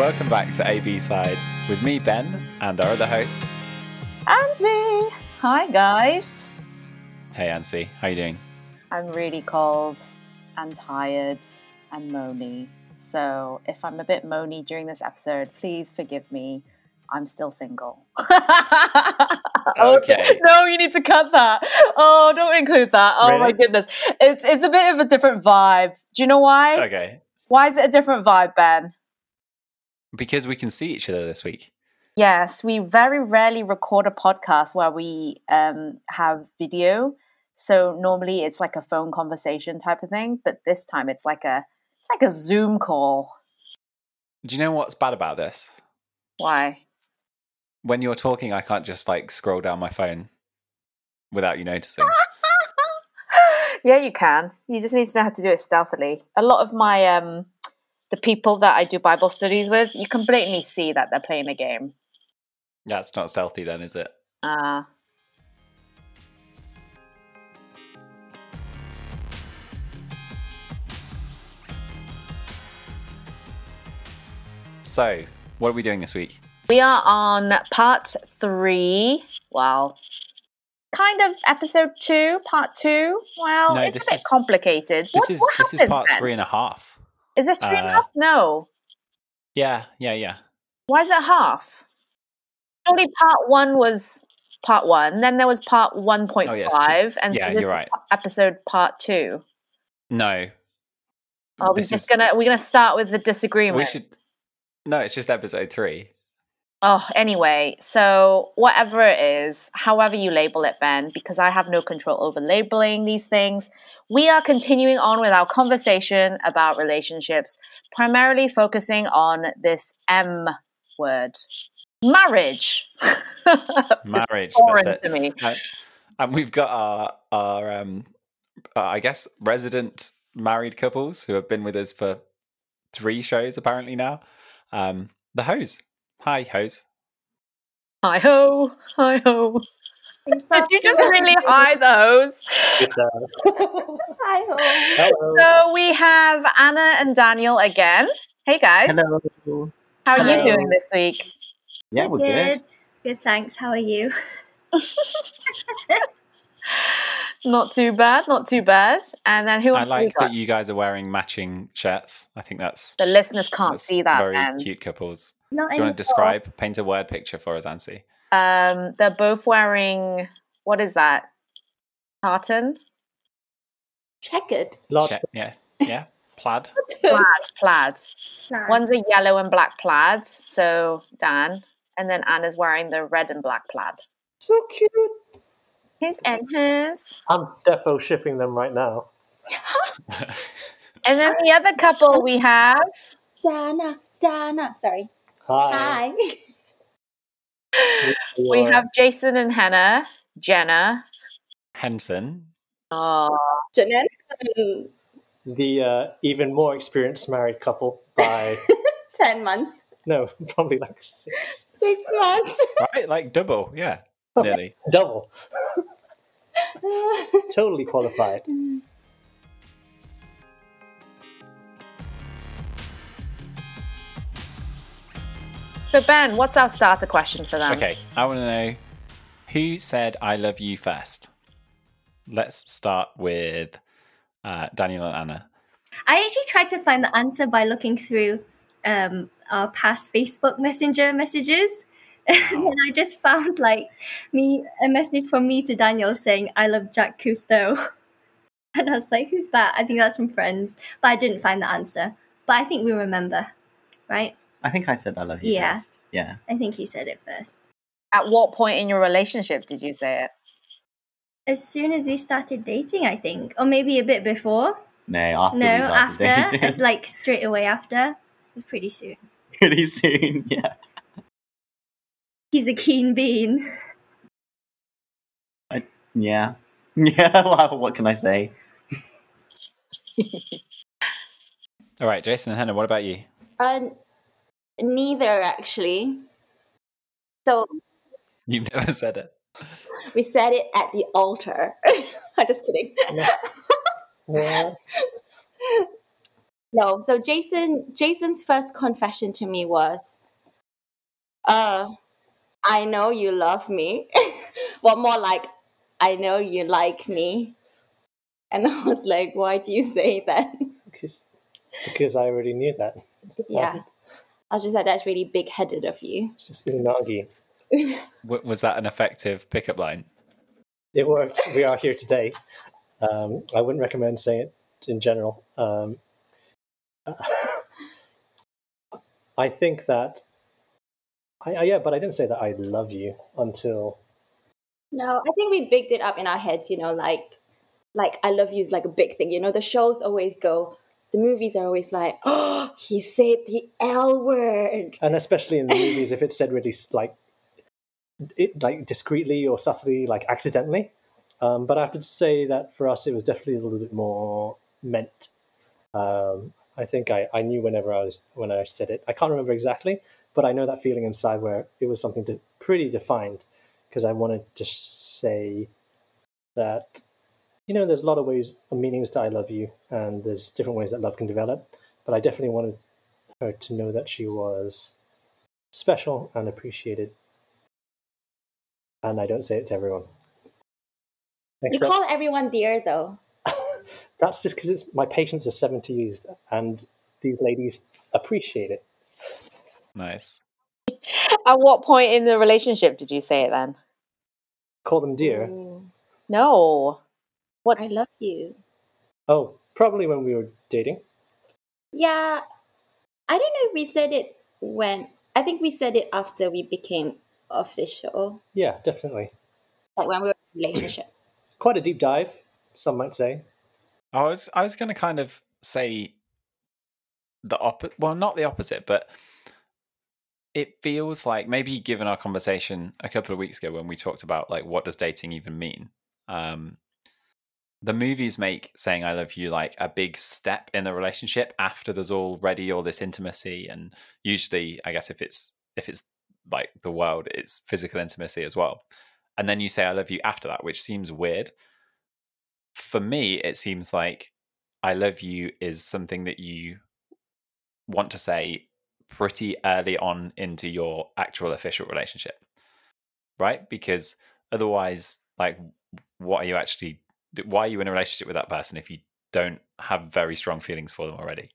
Welcome back to AB Side with me, Ben, and our other host. Anzi! Hi, guys. Hey, Ansi, how you doing? I'm really cold and tired and moany. So if I'm a bit moany during this episode, please forgive me. I'm still single. Oh, okay. No, you need to cut that. Oh, don't include that. Oh my goodness. It's it's a bit of a different vibe. Do you know why? Okay. Why is it a different vibe, Ben? Because we can see each other this week. Yes, we very rarely record a podcast where we um, have video. So normally it's like a phone conversation type of thing, but this time it's like a like a Zoom call. Do you know what's bad about this? Why? When you're talking, I can't just like scroll down my phone without you noticing. yeah, you can. You just need to know how to do it stealthily. A lot of my um the people that I do Bible studies with, you can blatantly see that they're playing a game. That's not stealthy, then, is it? Uh So, what are we doing this week? We are on part three. Well, kind of episode two, part two. Well, No, it's a bit is- complicated. This What- is what this is part then? three and a half. Is it three and a uh, half? No. Yeah, yeah, yeah. Why is it half? Surely part one was part one. Then there was part one point Oh, yes, five, and yeah, so you're right. Episode part two. No. Are we This just is- gonna we're gonna start with the disagreement? We should. No, it's just episode three. Oh, anyway, so whatever it is, however you label it, Ben, because I have no control over labeling these things, we are continuing on with our conversation about relationships, primarily focusing on this M word marriage. Marriage. Foreign that's it. to me. Uh, and we've got our our um, uh, I guess resident married couples who have been with us for three shows apparently now. Um, the hose. Hi, hose. Hi ho, hi ho. Did you just really hi those? Hi, ho. So we have Anna and Daniel again. Hey guys, Hello. how are you doing this week? Yeah, we're good. Good, thanks. How are you? Not too bad, not too bad. And then who I else we like that you guys are wearing matching shirts. I think that's, The listeners can't that's see that. very Ben. cute couples. Not Do you want to anymore. describe, paint a word picture for us, Ansi? Um, they're both wearing what is that? Tartan, Checkered. Large Check- yeah, yeah, plaid. plaid, plaid. Plan. One's a yellow and black plaid. So Dan, and then Anna's wearing the red and black plaid. So cute. His and hers. I'm defo shipping them right now. And then the other couple we have. Dana. Dana. Sorry. Hi. Hi. We have Jason and Hannah, Jenna. Henson. Oh, Janelle. the uh, even more experienced married couple by Ten months. no, probably like six, Six months. Right? Like double. Yeah, nearly. double. Totally qualified. So Ben, what's our starter question for them? Okay, I want to know who said "I love you" first. Let's start with uh, Daniel and Anna. I actually tried to find the answer by looking through um, our past Facebook Messenger messages. and I just found like me a message from me to Daniel saying I love Jacques Cousteau. And I was like, who's that? I think that's from Friends. But I didn't find the answer. But I think we remember, right? I think I said I love you Yeah. first. Yeah. I think he said it first. At what point in your relationship did you say it? As soon as we started dating, I think. Or maybe a bit before. No, after no, we started after. dating. It's like straight away after. It's pretty soon. pretty soon. Yeah. He's a keen bean. Yeah. Yeah. Well, what can I say? All right, Jason and Hannah. What about you? Uh, neither actually. So You've never said it. we said it at the altar. I'm just kidding. Yeah. No, so Jason Jason's first confession to me was uh I know you love me. well more like I know you like me. And I was like, why do you say that? Because, because I already knew that. yeah. I was just like, that's really big headed of you. It's just unagi. W- was that an effective pickup line? It worked. We are here today. Um, I wouldn't recommend saying it in general. Um, I think that I, I yeah, but I didn't say that I love you until No, I think we bigged it up in our heads, you know, like like I love you is like a big thing. You know, the shows always go the movies are always like, oh, he said the L word. and especially in the movies, if it's said really like it like discreetly or subtly, like accidentally. Um, but I have to say that for us, it was definitely a little bit more meant. Um, I think I, I knew whenever I was when I said it. I can't remember exactly, but I know that feeling inside where it was something to, pretty defined because I wanted to say that you know there's a lot of ways and meanings to I love you, and there's different ways that love can develop. But I definitely wanted her to know that she was special and appreciated. And I don't say it to everyone. You Except- call everyone dear though. that's just because it's my patients are 70 used, and these ladies appreciate it. Nice. At what point in the relationship did you say it then? Call them dear. Ooh, No. I love you. Oh, probably when we were dating. Yeah. I don't know if we said it when I think we said it after we became official. Yeah, definitely. Like when we were in a relationship. Quite a deep dive, some might say. I was I was going to kind of say the opposite. Well, not the opposite, but it feels like maybe given our conversation a couple of weeks ago when we talked about like what does dating even mean. Um, the movies make saying "I love you" like a big step in the relationship after there's already all this intimacy, and usually, I guess if it's if it's like the world, it's physical intimacy as well. And then you say "I love you" after that, which seems weird for me, it seems like I love you is something that you want to say pretty early on into your actual official relationship, right? Because otherwise, like, what are you actually, why are you in a relationship with that person if you don't have very strong feelings for them already?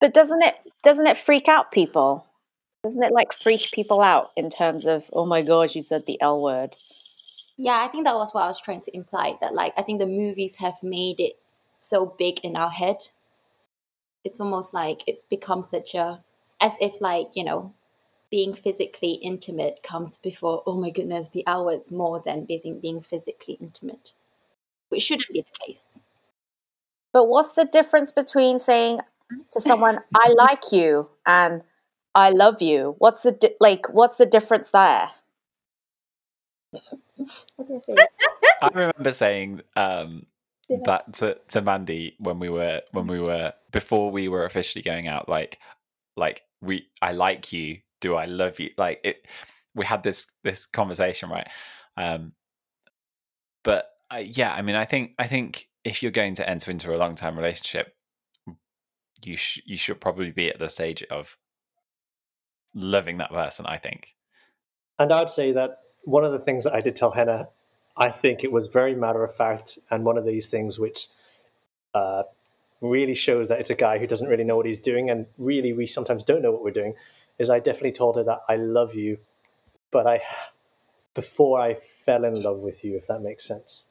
But doesn't it doesn't it freak out people? Doesn't it like freak people out in terms of oh my god, you said the L word? Yeah, I think that was what I was trying to imply. That like I think the movies have made it so big in our head. It's almost like it's become such a as if like, you know, being physically intimate comes before, oh my goodness, the hour is more than being being physically intimate. Which shouldn't be the case. But what's the difference between saying to someone I like you and I love you? What's the di- like what's the difference there? I? I remember saying um, Yeah. that to, to Mandy when we were when we were before we were officially going out. Like, like we, I like you. Do I love you? Like it. We had this this conversation, right? Um, but uh, yeah, I mean, I think I think if you're going to enter into a long term relationship, you sh- you should probably be at the stage of loving that person. I think. And I would say that one of the things that I did tell Hannah, I think it was very matter of fact, and one of these things which uh, really shows that it's a guy who doesn't really know what he's doing, and really we sometimes don't know what we're doing. Is I definitely told her that I love you, but I before I fell in love with you, if that makes sense.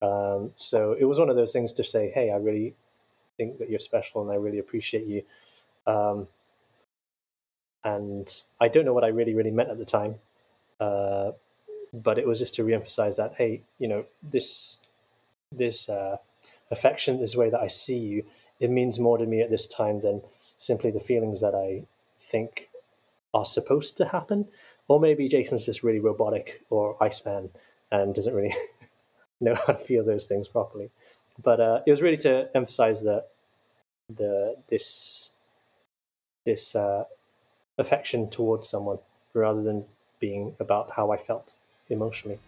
Um, so it was one of those things to say, hey, I really think that you're special, and I really appreciate you. Um, and I don't know what I really, really meant at the time, uh, but it was just to reemphasize that, hey, you know, this this uh, affection, this way that I see you, it means more to me at this time than simply the feelings that I think are supposed to happen. Or maybe Jason's just really robotic or Iceman and doesn't really know how to feel those things properly. But uh, it was really to emphasize that the this this uh, affection towards someone rather than being about how I felt emotionally.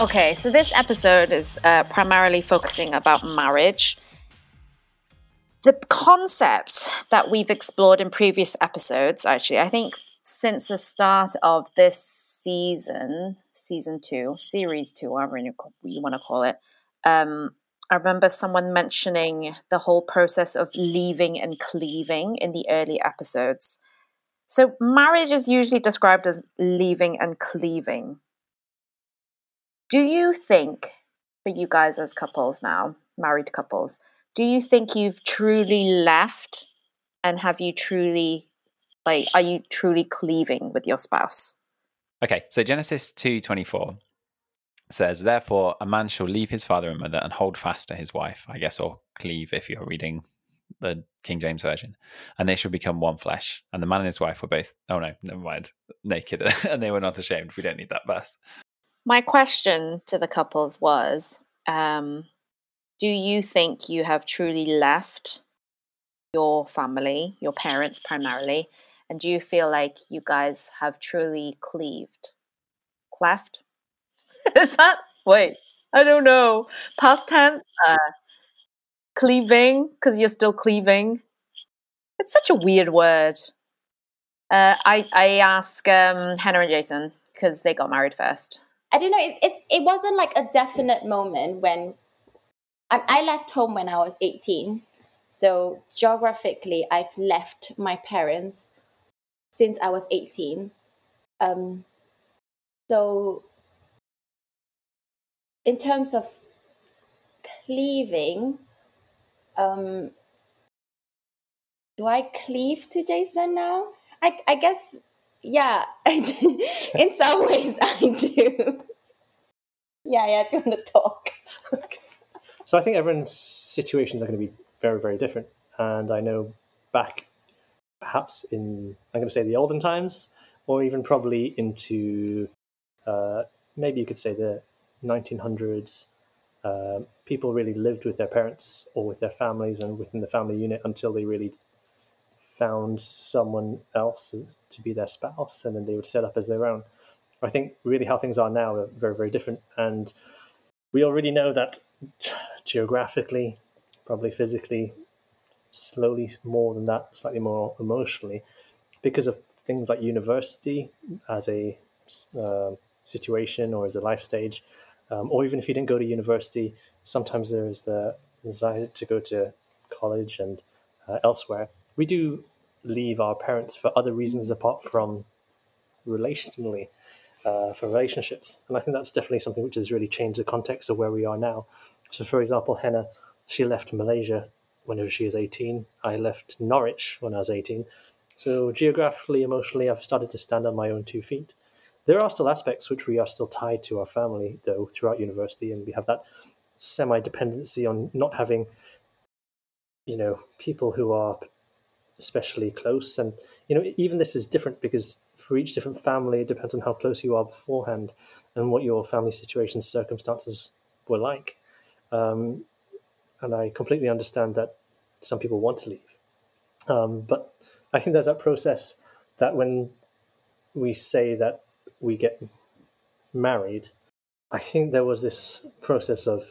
Okay, so this episode is uh, primarily focusing about marriage. The concept that we've explored in previous episodes, actually, I think since the start of this season, season two, series two, whatever you, you want to call it, um, I remember someone mentioning the whole process of leaving and cleaving in the early episodes. So, marriage is usually described as leaving and cleaving. Do you think, for you guys as couples now, married couples, do you think you've truly left and have you truly, like, are you truly cleaving with your spouse? Okay, so Genesis 2:24 says, "Therefore a man shall leave his father and mother and hold fast to his wife, I guess or cleave if you're reading the King James version, and they shall become one flesh. And the man and his wife were both oh no, never mind, naked and they were not ashamed. We don't need that verse. My question to the couples was um, Do you think you have truly left your family, your parents primarily? And do you feel like you guys have truly cleaved? Cleft? Is that? Wait, I don't know. Past tense? Uh, cleaving? Because you're still cleaving? It's such a weird word. Uh, I, I ask um, Hannah and Jason because they got married first. I don't know. It, it, it wasn't like a definite moment when I, I left home when I was 18. So geographically, I've left my parents since I was 18. Um, so, in terms of cleaving, um, do I cleave to Jason now? I, I guess yeah, in some ways I do. yeah, yeah, do you want to talk? So I think everyone's situations are going to be very, very different. And I know back, perhaps in, I'm going to say the olden times, or even probably into uh, maybe you could say the 1900s, uh, people really lived with their parents or with their families and within the family unit until they really found someone else to be their spouse, and then they would set up as their own. I think really how things are now are very, very different. And we already know that geographically, probably physically, slowly more than that, slightly more emotionally, because of things like university as a uh, situation or as a life stage, um, or even if you didn't go to university, sometimes there's the desire to go to college and uh, elsewhere. We do leave our parents for other reasons apart from relationally, uh, for relationships. And I think that's definitely something which has really changed the context of where we are now. So, for example, Henna, she left Malaysia whenever she was 18. I left Norwich when I was 18. So, geographically, emotionally, I've started to stand on my own two feet. There are still aspects which we are still tied to our family, though, throughout university, and we have that semi dependency on not having, you know, people who are especially close. And you know, even this is different because for each different family, it depends on how close you are beforehand and what your family situation circumstances were like. Um, and I completely understand that some people want to leave, um, but I think there's that process that when we say that we get married, I think there was this process of,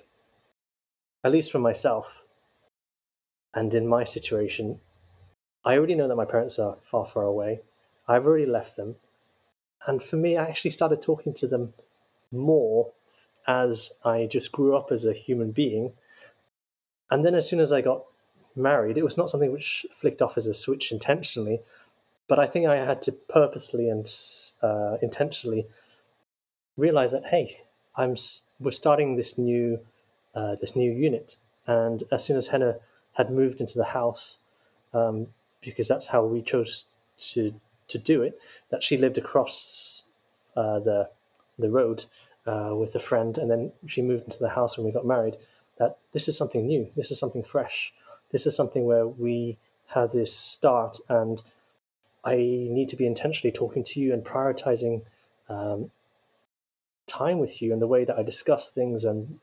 at least for myself, and in my situation, I already know that my parents are far, far away. I've already left them. And for me, I actually started talking to them more as I just grew up as a human being. And then as soon as I got married, it was not something which flicked off as a switch intentionally, but I think I had to purposely and uh, intentionally realize that hey, I'm we're starting this new uh, this new unit, and as soon as Henna had moved into the house, um, because that's how we chose to to do it. That she lived across uh, the the road uh, with a friend, and then she moved into the house when we got married. That this is something new. This is something fresh. This is something where we have this start, and I need to be intentionally talking to you and prioritizing um, time with you and the way that I discuss things and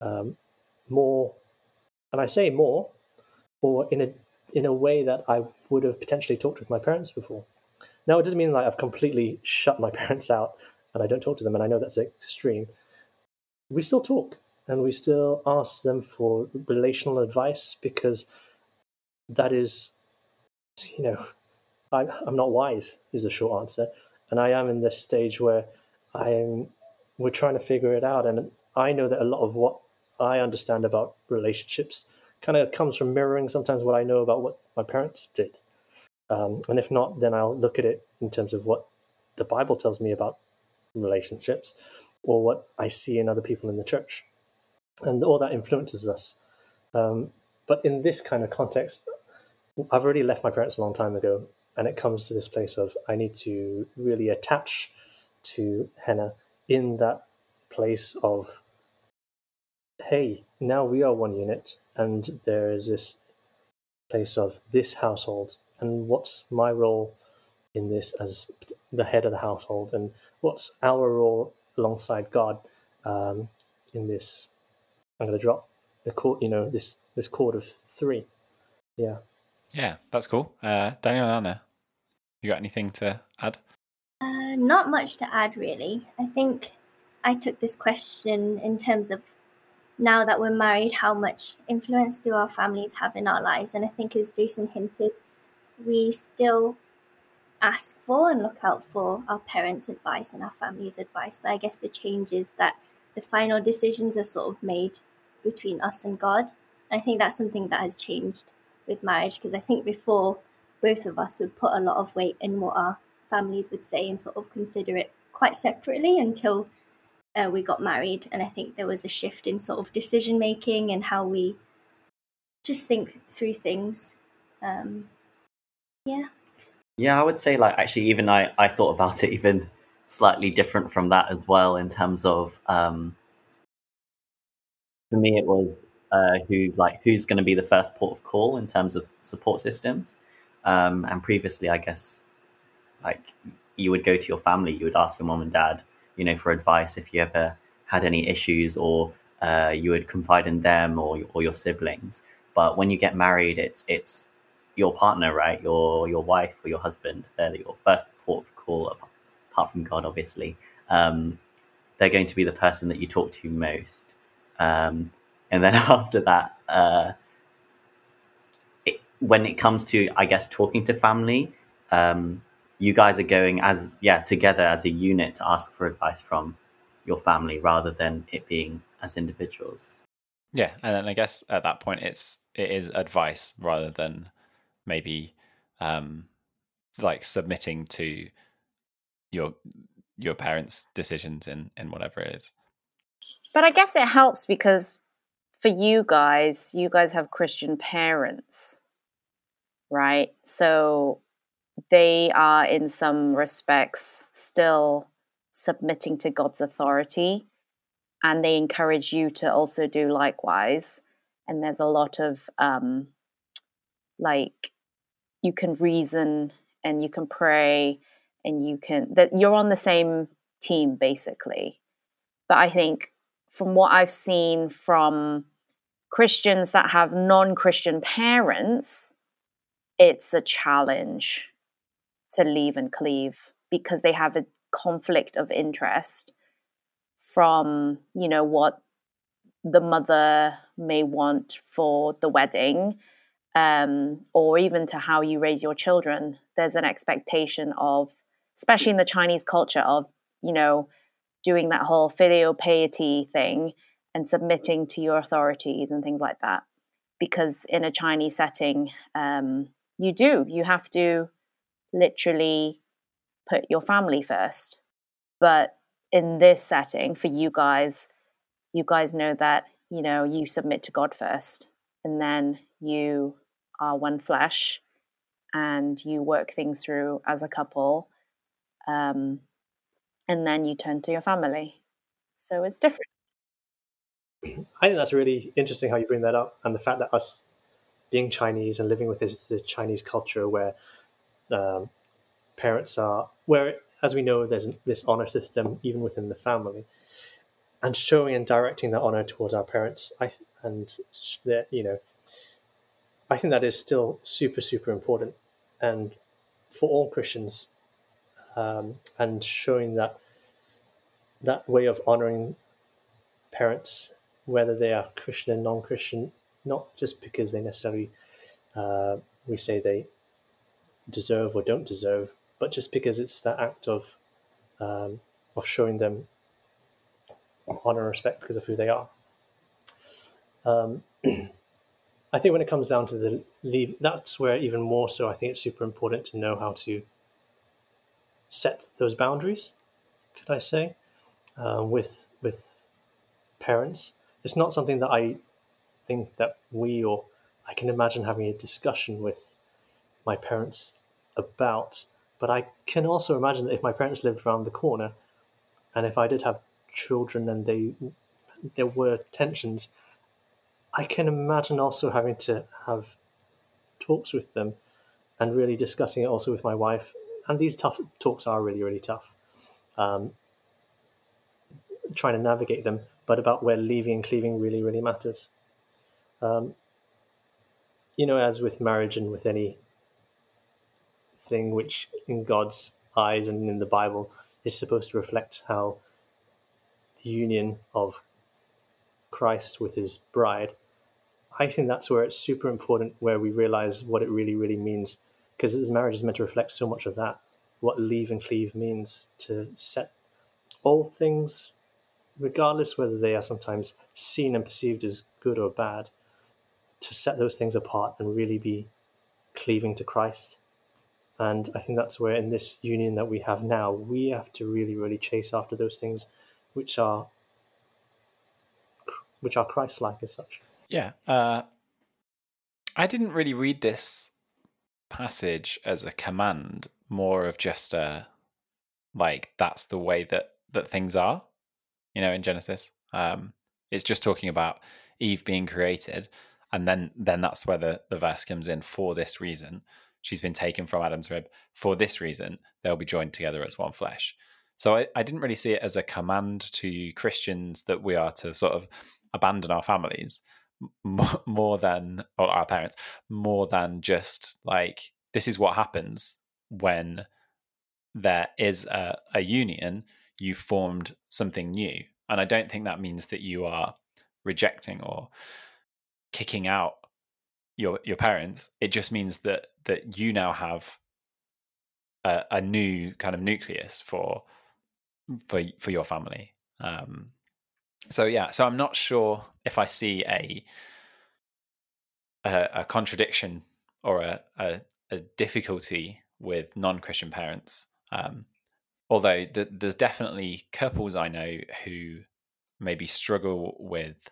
um, more. And I say more, or in a in a way that I would have potentially talked with my parents before. Now, it doesn't mean like I've completely shut my parents out and I don't talk to them, and I know that's extreme. we still talk and we still ask them for relational advice because that is, you know, I, I'm not wise, is the short answer. And I am in this stage where I am, we're trying to figure it out. And I know that a lot of what I understand about relationships kind of comes from mirroring sometimes what I know about what my parents did. Um, and if not, then I'll look at it in terms of what the Bible tells me about relationships or what I see in other people in the church. And all that influences us. Um, but in this kind of context, I've already left my parents a long time ago, and it comes to this place of I need to really attach to Henna in that place of, hey, now we are one unit, and there is this place of this household, and what's my role in this as the head of the household, and what's our role alongside God um, in this. I'm going to drop the cord, you know, this this cord of three. Yeah. Yeah, that's cool. Uh, Daniel and Anna, you got anything to add? Uh, not much to add, really. I think I took this question in terms of now that we're married, how much influence do our families have in our lives? And I think, as Jason hinted, we still ask for and look out for our parents' advice and our family's advice. But I guess the change is that the final decisions are sort of made between us and God. And I think that's something that has changed with marriage because I think before both of us would put a lot of weight in what our families would say and sort of consider it quite separately until uh, we got married. And I think there was a shift in sort of decision making and how we just think through things. Um, yeah. Yeah, I would say like actually even I, I thought about it even slightly different from that as well in terms of um for me it was uh who like who's going to be the first port of call in terms of support systems um and previously I guess like you would go to your family you would ask your mom and dad you know for advice if you ever had any issues or uh you would confide in them or or your siblings but when you get married it's it's your partner, right? Your your wife or your husband. They're your first port of call, apart from God, obviously. Um, they're going to be the person that you talk to most, um, and then after that, uh, it, when it comes to, I guess, talking to family, um, you guys are going as yeah together as a unit to ask for advice from your family rather than it being as individuals. Yeah, and then I guess at that point it's it is advice rather than maybe um like submitting to your your parents' decisions in in whatever it is. But I guess it helps because for you guys, you guys have Christian parents, right? So they are in some respects still submitting to God's authority and they encourage you to also do likewise. And there's a lot of um, like you can reason and you can pray and you can that you're on the same team basically. But I think from what I've seen from Christians that have non-Christian parents, it's a challenge to leave and cleave because they have a conflict of interest from you know what the mother may want for the wedding um, or even to how you raise your children. There's an expectation of especially in the chinese culture of you know doing that whole filial piety thing and submitting to your authorities and things like that. Because in a chinese setting um, you do. You have to literally put your family first. But in this setting for you guys you guys know that you know you submit to god first and then you are one flesh and you work things through as a couple um, and then you turn to your family. So it's different. I think that's really interesting how you bring that up, and the fact that us being Chinese and living with this the Chinese culture where um, parents are, where as we know, there's this honor system even within the family, and showing and directing that honor towards our parents. I and that you know, I think that is still super super important, and for all Christians, um, and showing that that way of honoring parents, whether they are Christian and non-Christian, not just because they necessarily uh, we say they deserve or don't deserve, but just because it's that act of um, of showing them honor and respect because of who they are. Um, I think when it comes down to the leave, that's where even more so. I think it's super important to know how to set those boundaries. Could I say uh, with with parents? It's not something that I think that we or I can imagine having a discussion with my parents about. But I can also imagine that if my parents lived around the corner, and if I did have children and they there were tensions, I can imagine also having to have talks with them and really discussing it also with my wife. And these tough talks are really, really tough. Um, trying to navigate them, but about where leaving and cleaving really, really matters. Um, you know, as with marriage and with any thing which in God's eyes and in the Bible is supposed to reflect how the union of Christ with his bride I think that's where it's super important where we realize what it really, really means. Because this marriage is meant to reflect so much of that, what leave and cleave means to set all things, regardless whether they are sometimes seen and perceived as good or bad, to set those things apart and really be cleaving to Christ. And I think that's where in this union that we have now, we have to really, really chase after those things which are which are Christ-like as such. Yeah. Uh, I didn't really read this passage as a command, more of just a like that's the way that that things are. You know, in Genesis, um, it's just talking about Eve being created, and then then that's where the the verse comes in. For this reason, she's been taken from Adam's rib. For this reason, they'll be joined together as one flesh. So I, I didn't really see it as a command to Christians that we are to sort of abandon our families, more than or our parents more than just like this is what happens when there is a, a union you formed something new and i don't think that means that you are rejecting or kicking out your your parents it just means that that you now have a, a new kind of nucleus for for for your family um so yeah, so I'm not sure if I see a a, a contradiction or a, a, a, difficulty with non-Christian parents. Um, although th- there's definitely couples I know who maybe struggle with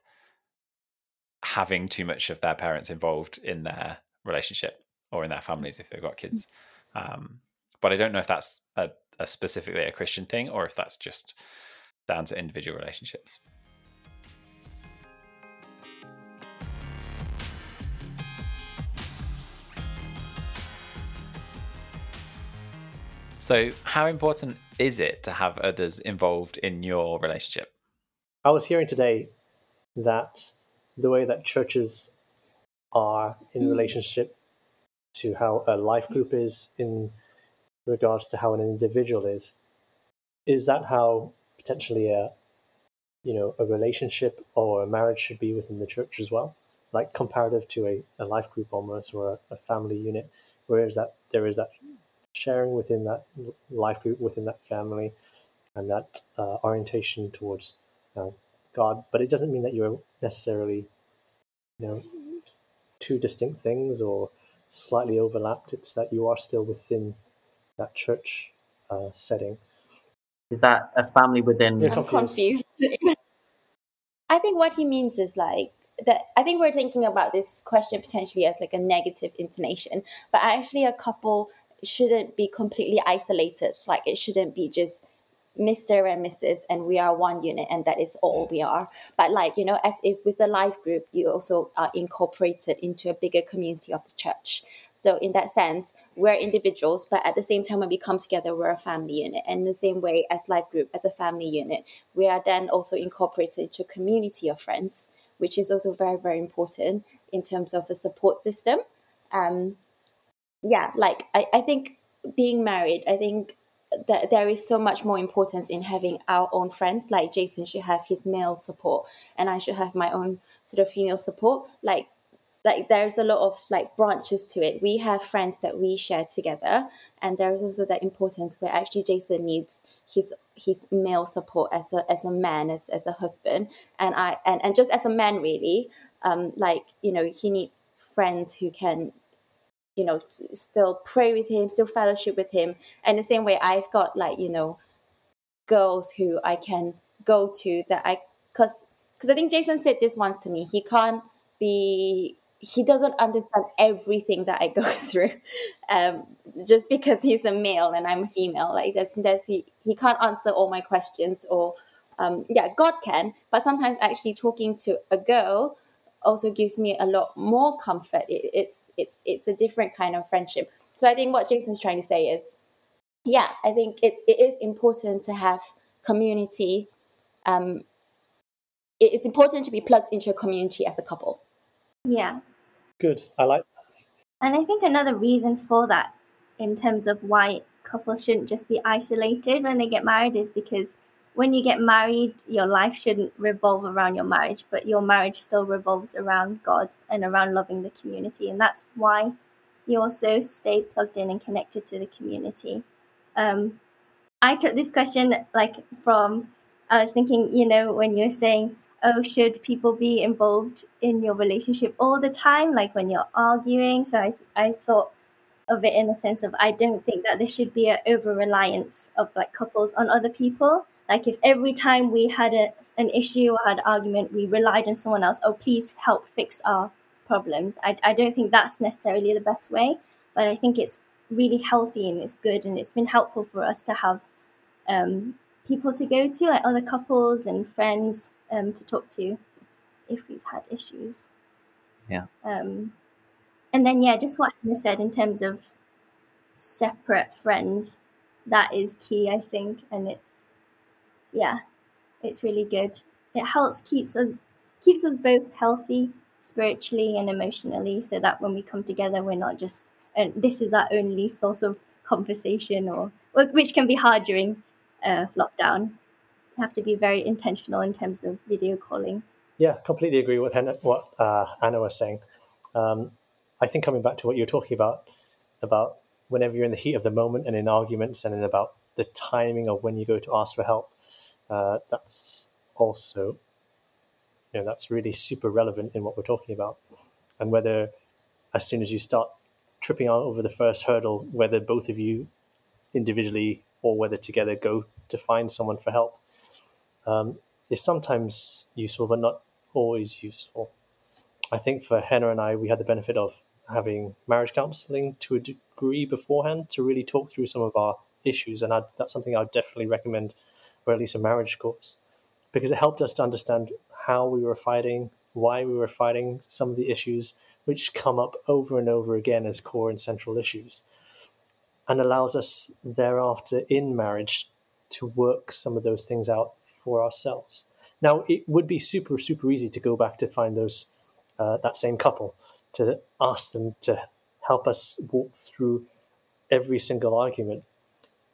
having too much of their parents involved in their relationship or in their families if they've got kids. Um, but I don't know if that's a, a specifically a Christian thing or if that's just down to individual relationships. So, how important is it to have others involved in your relationship? I was hearing today that the way that churches are in relationship to how a life group is in regards to how an individual is is that how potentially a you know a relationship or a marriage should be within the church as well? Like comparative to a, a life group almost or a, a family unit whereas that there is that sharing within that life group, within that family, and that uh, orientation towards uh, God. But it doesn't mean that you're necessarily, you know, two distinct things or slightly overlapped. It's that you are still within that church uh, setting. Is that a family within? I'm confused. I think what he means is like that. I think we're thinking about this question potentially as like a negative intonation, but actually a couple shouldn't be completely isolated. Like it shouldn't be just Mr. and Mrs. and we are one unit and that is all we are. But like, you know, as if with the life group, you also are incorporated into a bigger community of the church. So in that sense, we're individuals, but at the same time, when we come together, we're a family unit. And the same way as life group, as a family unit, we are then also incorporated into a community of friends, which is also very, very important in terms of a support system. Um, yeah, like I, I think being married, I think that there is so much more importance in having our own friends. Like Jason should have his male support, and I should have my own sort of female support. Like like there's a lot of like branches to it. We have friends that we share together, and there's also that importance where actually Jason needs his his male support as a as a man, as as a husband, and I and and just as a man really, um, like you know he needs friends who can you know still pray with him still fellowship with him. And the same way i've got like you know girls who i can go to that i because because i think jason said this once to me he can't be he doesn't understand everything that i go through um, just because he's a male and i'm a female like that's that's he, he can't answer all my questions or um, yeah god can. But sometimes actually talking to a girl also gives me a lot more comfort. It, it's it's it's a different kind of friendship. So I think what Jason's trying to say is, yeah, I think it, it is important to have community. Um, it, it's important to be plugged into a community as a couple. Yeah. Good. I like. And I think another reason for that, in terms of why couples shouldn't just be isolated when they get married, is because when you get married, your life shouldn't revolve around your marriage, but your marriage still revolves around God and around loving the community. And that's why you also stay plugged in and connected to the community. Um, I took this question like from, I was thinking, you know, when you're saying, oh, should people be involved in your relationship all the time, like when you're arguing? So I, I thought, of it in the sense of I don't think that there should be an over reliance of like couples on other people. Like if every time we had a, an issue or had an argument, we relied on someone else, oh, please help fix our problems. I, I don't think that's necessarily the best way, but I think it's really healthy and it's good and it's been helpful for us to have um, people to go to, like other couples and friends um, to talk to if we've had issues. Yeah. Um, and then, yeah, just what Hannah said in terms of separate friends, that is key, I think. And it's yeah, it's really good. It helps keeps us keeps us both healthy spiritually and emotionally, so that when we come together, we're not just and this is our only source of conversation, or which can be hard during uh, lockdown. You have to be very intentional in terms of video calling. Yeah, completely agree with what uh, Anna was saying. Um, I think coming back to what you were talking about, about whenever you're in the heat of the moment and in arguments and in about the timing of when you go to ask for help, uh, that's also you know that's really super relevant in what we're talking about. And whether as soon as you start tripping on over the first hurdle whether both of you individually or whether together go to find someone for help um, is sometimes useful but not always useful. I think for hannah and i we had the benefit of having marriage counseling to a degree beforehand to really talk through some of our issues. And I'd, that's something i would definitely recommend or at least a marriage course, because it helped us to understand how we were fighting, why we were fighting, some of the issues which come up over and over again as core and central issues, and allows us thereafter in marriage to work some of those things out for ourselves. Now, it would be super, super easy to go back to find those uh, that same couple to ask them to help us walk through every single argument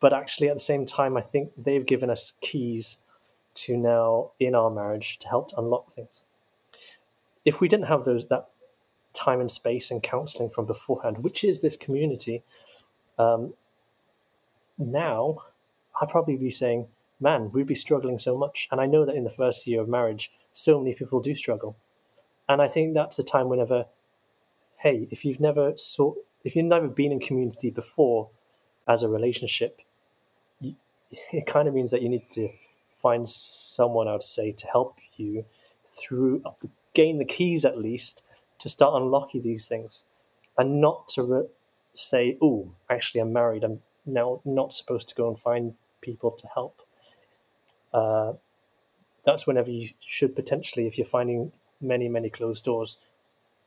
but actually, at the same time, I think they've given us keys to now in our marriage to help to unlock things. If we didn't have those that time and space and counseling from beforehand, which is this community, um, now I'd probably be saying, man, we'd be struggling so much. And I know that in the first year of marriage, so many people do struggle. And I think that's a time whenever, hey, if you've never saw, if you've never been in community before as a relationship, it kind of means that you need to find someone, I would say, to help you through gain the keys at least to start unlocking these things, and not to re- say, "Oh, actually, I'm married. I'm now not supposed to go and find people to help." Uh, that's whenever you should potentially, if you're finding many, many closed doors,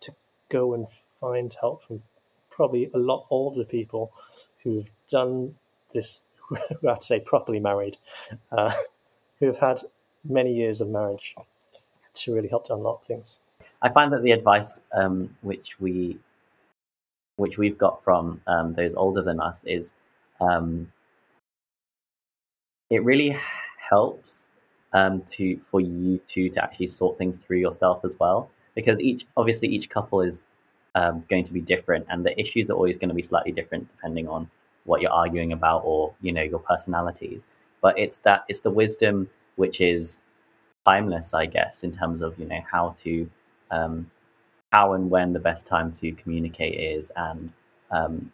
to go and find help from probably a lot older people who've done this I'd say properly married, uh, who have had many years of marriage to really help to unlock things. I find that the advice um, which we which we've got from um, those older than us is um, it really helps um, to for you two to actually sort things through yourself as well, because each obviously each couple is um, going to be different, and the issues are always going to be slightly different depending on what you're arguing about or you know your personalities. But it's that it's the wisdom which is timeless, I guess, in terms of you know how to um, how and when the best time to communicate is, and um,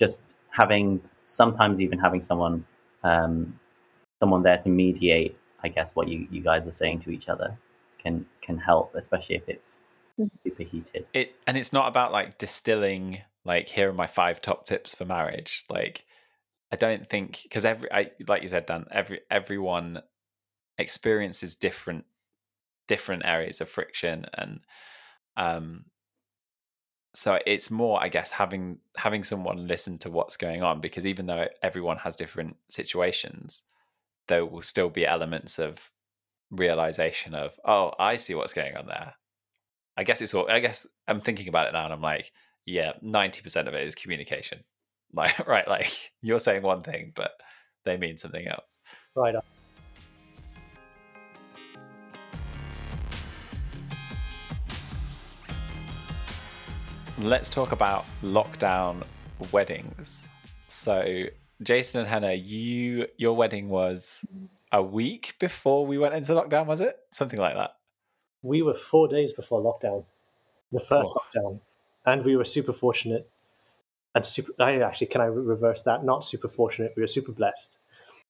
just having sometimes even having someone um, someone there to mediate. I guess what you, you guys are saying to each other can can help, especially if it's super heated. It and it's not about like distilling like here are my five top tips for marriage. Like I don't think because every I, like you said, Dan, every everyone experiences different different areas of friction and um so it's more i guess having having someone listen to what's going on because even though everyone has different situations there will still be elements of realization of oh i see what's going on there i guess it's all i guess i'm thinking about it now and i'm like yeah 90% of it is communication like right like you're saying one thing but they mean something else Right. let's talk about lockdown weddings. So, Jason and Hannah, you your wedding was a week before we went into lockdown, was it? Something like that. We were four days before lockdown, the first Oh. lockdown, and we were super fortunate. And super, I actually can I reverse that? Not super fortunate. We were super blessed.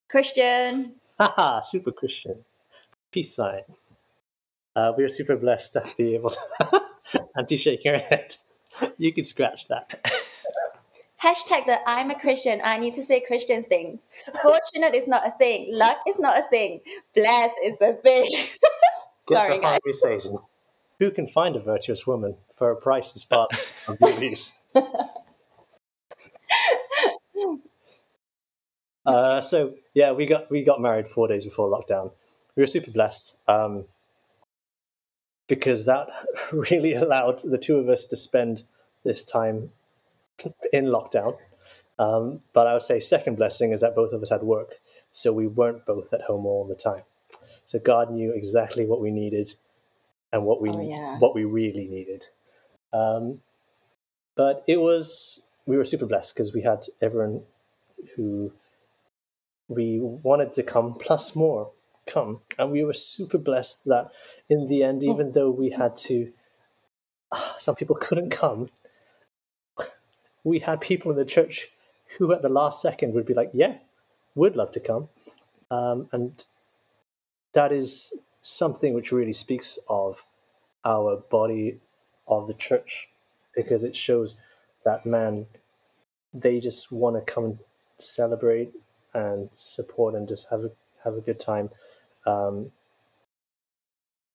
Christian. Haha, super Christian. Peace sign. Uh, we were super blessed to be able to. Auntie shaking her head. You can scratch that. Hashtag that I'm a Christian. I need to say Christian things. Fortunate is not a thing. Luck is not a thing. Bless is a thing. Sorry, guys. Behind me, Satan. Who can find a virtuous woman for a price as far of beauties? uh, so yeah, we got we got married four days before lockdown. We were super blessed um, because that really allowed the two of us to spend this time in lockdown. Um, but I would say second blessing is that both of us had work, so we weren't both at home all the time. So God knew exactly what we needed and what we Oh, yeah. what we really needed. Um, but it was we were super blessed because we had everyone who we wanted to come plus more come, and we were super blessed that in the end, even though we had to, some people couldn't come. We had people in the church who, at the last second, would be like, "Yeah, would love to come," um, and that is something which really speaks of our body of the church because it shows that man they just want to come and celebrate and support and just have a have a good time um,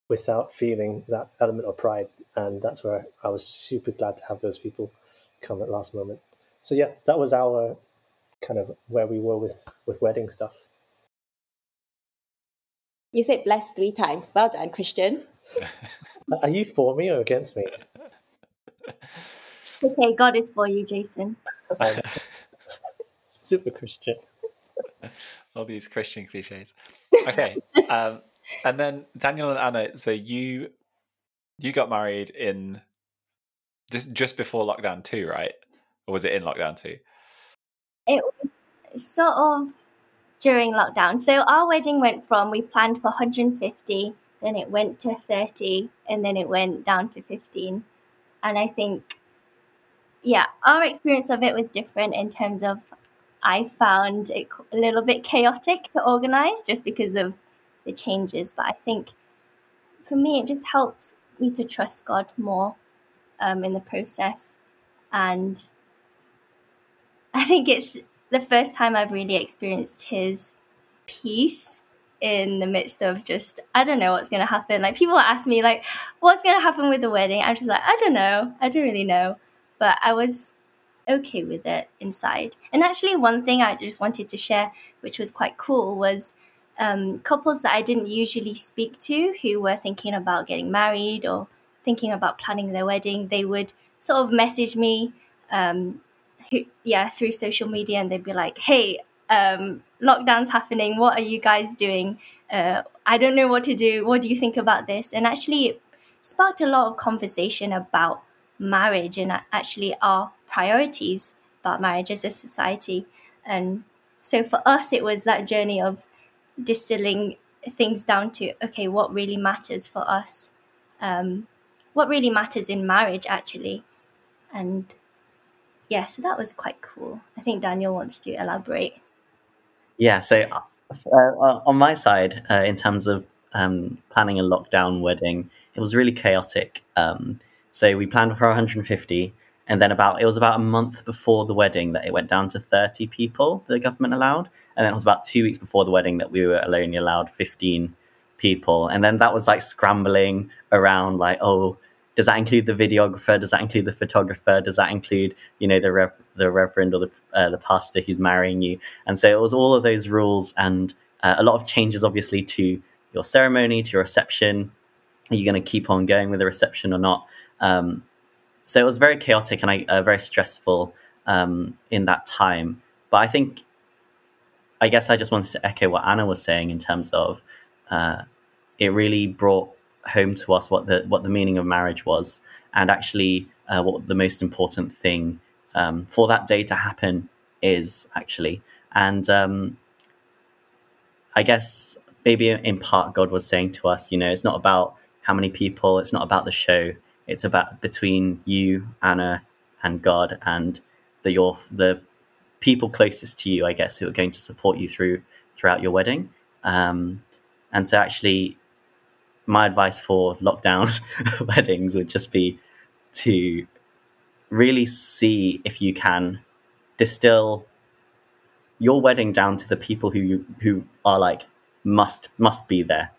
without feeling that element of pride. And that's where I was super glad to have those people come at last moment. So yeah that was our kind of where we were with with wedding stuff You said bless three times. Well done, Christian. are you for me or against me Okay, God is for you, Jason. I'm super christian All these Christian cliches. Okay. um, and then Daniel and Anna, so you you got married in just just before lockdown two, right? Or was it in lockdown two? It was sort of during lockdown. So our wedding went from we planned for 150, then it went to 30, and then it went down to 15. And I think, yeah, our experience of it was different in terms of I found it a little bit chaotic to organize just because of the changes. But I think for me, it just helped me to trust God more um, in the process. And I think it's the first time I've really experienced his peace in the midst of just I don't know what's gonna happen. Like people ask me like, what's gonna happen with the wedding? I'm just like, I don't know. I don't really know. But I was okay with it inside. And actually one thing I just wanted to share, which was quite cool, was um, couples that I didn't usually speak to who were thinking about getting married or thinking about planning their wedding, they would sort of message me um, who, yeah, through social media, and they'd be like, "Hey, um, lockdown's happening. What are you guys doing? Uh, I don't know what to do. What do you think about this? And actually, it sparked a lot of conversation about marriage and actually our priorities about marriage as a society. And so for us, it was that journey of distilling things down to okay, what really matters for us, um, what really matters in marriage, actually. And yeah, so that was quite cool. I think Daniel wants to elaborate. Yeah, so uh, uh, on my side, uh, in terms of um, planning a lockdown wedding, it was really chaotic. Um, so we planned for 150, and then about it was about a month before the wedding that it went down to 30 people the government allowed, and then it was about two weeks before the wedding that we were only allowed 15 people, and then that was like scrambling around like oh does that include the videographer? Does that include the photographer? Does that include, you know, the rev- the reverend or the uh, the pastor who's marrying you? And so it was all of those rules and uh, a lot of changes, obviously, to your ceremony, to your reception. Are you going to keep on going with the reception or not? Um, so it was very chaotic and I, uh, very stressful um, in that time. But I think, I guess, I just wanted to echo what Anna was saying in terms of uh, it really brought home to us what the what the meaning of marriage was, and actually uh, what the most important thing um, for that day to happen is actually. And um, I guess maybe in part God was saying to us, you know, it's not about how many people, it's not about the show, it's about between you, Anna, and God, and the your the people closest to you, I guess, who are going to support you through throughout your wedding. Um, and so, actually, my advice for lockdown weddings would just be to really see if you can distill your wedding down to the people who you, who are like must must be there.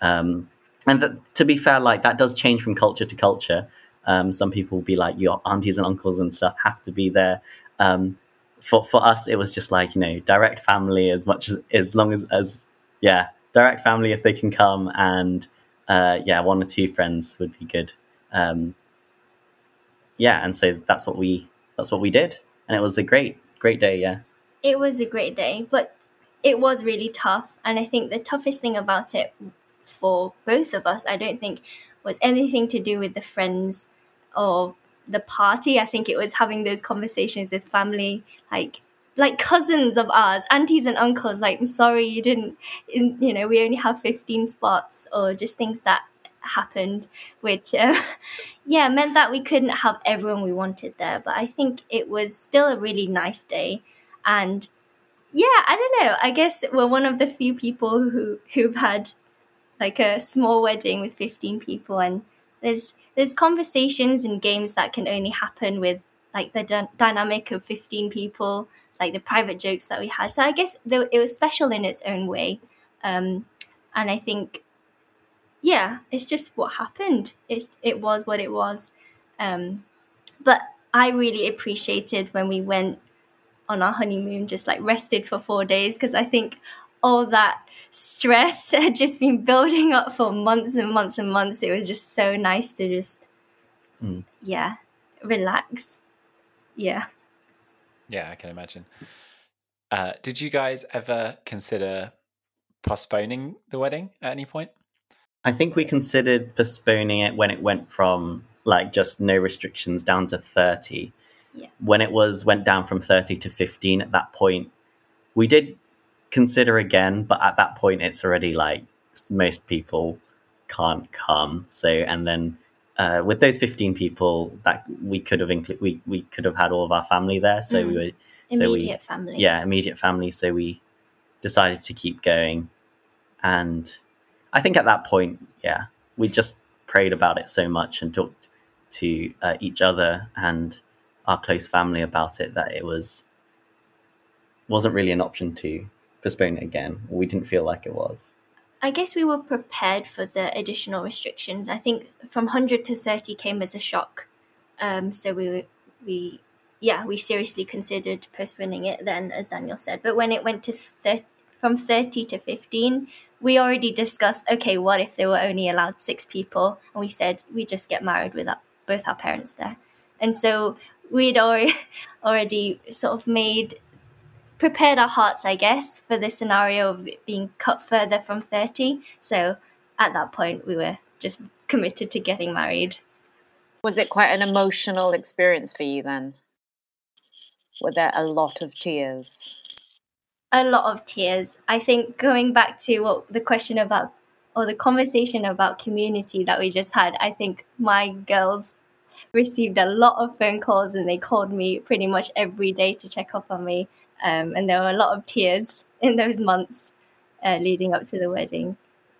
Um, and to be fair, like that does change from culture to culture. Um, some people will be like your aunties and uncles and stuff have to be there. Um, for for us, it was just like you know direct family as much as as long as as yeah direct family if they can come and uh, yeah, one or two friends would be good. Um, yeah, and so that's what we that's what we did, and it was a great great day. Yeah, it was a great day, but it was really tough, and I think the toughest thing about it for both of us, I don't think was anything to do with the friends or the party. I think it was having those conversations with family, like like cousins of ours, aunties and uncles, like, I'm sorry you didn't, you know, we only have 15 spots, or just things that happened, which, uh, yeah, meant that we couldn't have everyone we wanted there. But I think it was still a really nice day. And yeah, I don't know. I guess we're one of the few people who, who've had like a small wedding with 15 people. And there's, there's conversations and games that can only happen with like the dynamic of 15 people like the private jokes that we had. So I guess it was special in its own way. Um, and I think, yeah, it's just what happened. It, it was what it was. Um, but I really appreciated when we went on our honeymoon, just like rested for four days, because I think all that stress had just been building up for months and months and months. It was just so nice to just, mm. yeah, relax. Yeah. Yeah, I can imagine. Uh, did you guys ever consider postponing the wedding at any point? I think we considered postponing it when it went from like just no restrictions down to 30. Yeah. When it was went down from 30 to 15 at that point, we did consider again, but at that point it's already like most people can't come. So and then uh, with those 15 people that we could have included we, we could have had all of our family there. So mm. we were immediate so we, family. Yeah immediate family. So we decided to keep going. And i think at that point yeah we just prayed about it so much and talked to uh, each other and our close family about it that it was wasn't really an option to postpone it again. We didn't feel like it was I guess we were prepared for the additional restrictions. I think from 100 to 30 came as a shock. Um, so we we yeah, we seriously considered postponing it then, as Daniel said. But when it went to thir- from 30 to 15, we already discussed okay, what if they were only allowed six people? And we said we just get married with our, both our parents there. And so we'd already, already sort of made prepared our hearts, I guess, for the scenario of it being cut further from 30. So at that point, we were just committed to getting married. Was it quite an emotional experience for you then? Were there a lot of tears? A lot of tears. I think going back to what the question about or the conversation about community that we just had, I think my girls received a lot of phone calls and they called me pretty much every day to check up on me. Um, and there were a lot of tears in those months uh, leading up to the wedding,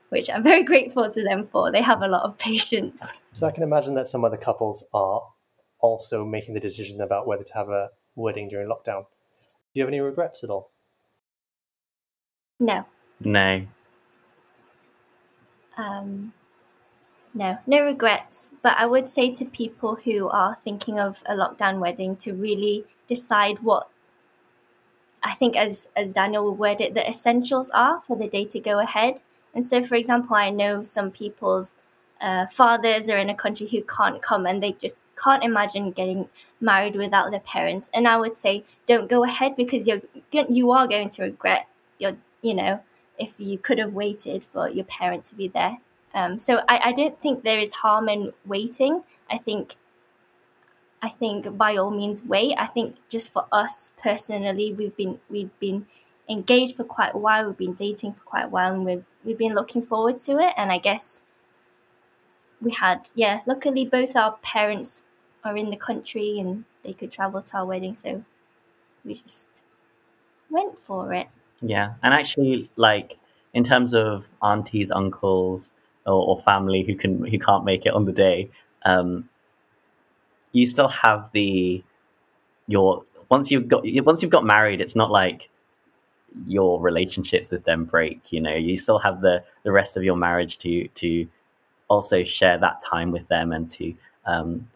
which I'm very grateful to them for. They have a lot of patience. So I can imagine that some other couples are also making the decision about whether to have a wedding during lockdown. Do you have any regrets at all? No. No. Um, no, no regrets. But I would say to people who are thinking of a lockdown wedding to really decide what I think, as as Daniel would word it, the essentials are for the day to go ahead. And so, for example, I know some people's uh, fathers are in a country who can't come and they just can't imagine getting married without their parents. And I would say, don't go ahead because you're you are going to regret your you know if you could have waited for your parent to be there. Um, so I, I don't think there is harm in waiting. I think I think by all means wait. I think just for us personally, we've been we've been engaged for quite a while. We've been dating for quite a while, and we've we've been looking forward to it. And I guess we had yeah. Luckily, both our parents are in the country and they could travel to our wedding, so we just went for it. Yeah, and actually, like in terms of aunties, uncles, or, or family who can who can't make it on the day, um, you still have the your once you've got once you've got married, it's not like your relationships with them break. You know, you still have the the rest of your marriage to to also share that time with them and to um,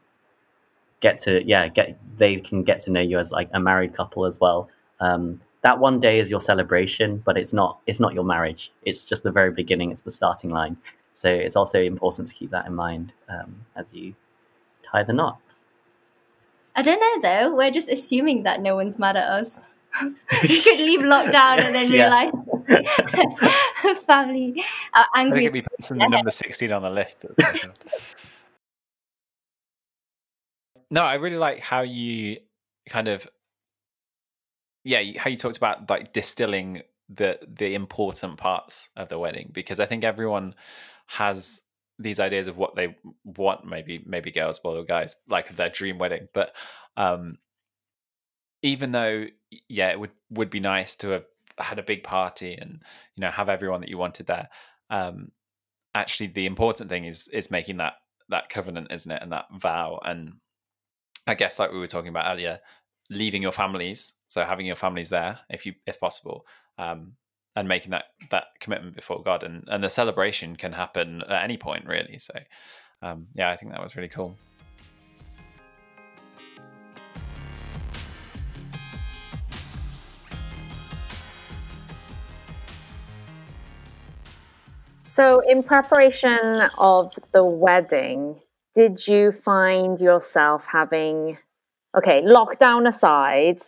get to yeah get they can get to know you as like a married couple as well. Um, that one day is your celebration, but it's not it's not your marriage. It's just the very beginning. It's the starting line. So it's also important to keep that in mind um, as you tie the knot. I don't know though. We're just assuming that no one's mad at us. we could leave lockdown and then realize family are angry. I think it'd be person the number sixteen on the list. no, I really like how you kind of yeah how you talked about like distilling the the important parts of the wedding because I think everyone has these ideas of what they want maybe maybe girls or guys like their dream wedding but um even though yeah it would would be nice to have had a big party and you know have everyone that you wanted there um actually the important thing is is making that that covenant isn't it? And that vow. And i guess like we were talking about earlier leaving your families, so having your families there if you if possible, um, and making that that commitment before God, and and the celebration can happen at any point really. So, um, yeah, I think that was really cool. So, in preparation of the wedding, did you find yourself having okay, lockdown aside,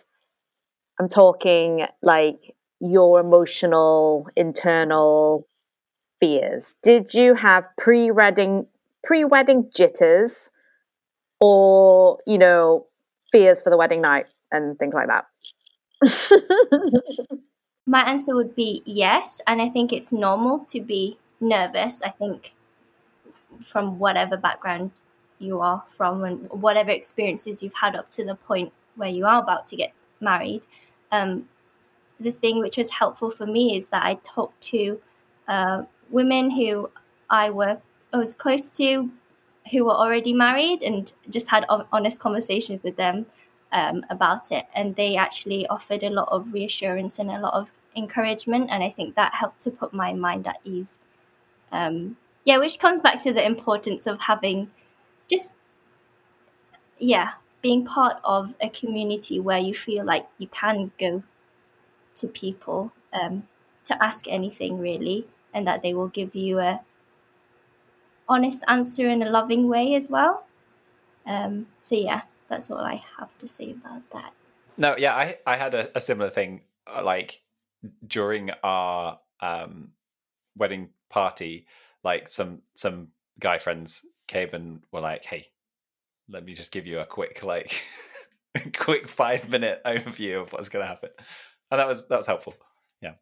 I'm talking like your emotional internal fears. Did you have pre-wedding pre-wedding jitters or, you know, fears for the wedding night and things like that? My answer would be yes, and I think it's normal to be nervous. I think from whatever background you are from and whatever experiences you've had up to the point where you are about to get married. Um, the thing which was helpful for me is that I talked to uh, women who I were I was close to, who were already married, and just had honest conversations with them um, about it. And they actually offered a lot of reassurance and a lot of encouragement, and I think that helped to put my mind at ease. Um, yeah, which comes back to the importance of having just yeah being part of a community where you feel like you can go to people um, to ask anything really and that they will give you a honest answer in a loving way as well. Um, so yeah that's all i have to say about that. No yeah i, I had a, a similar thing uh, like during our um wedding party, like some some guy friends came and were like, "Hey, let me just give you a quick like quick five minute overview of what's going to happen," and that was that was helpful. Yeah,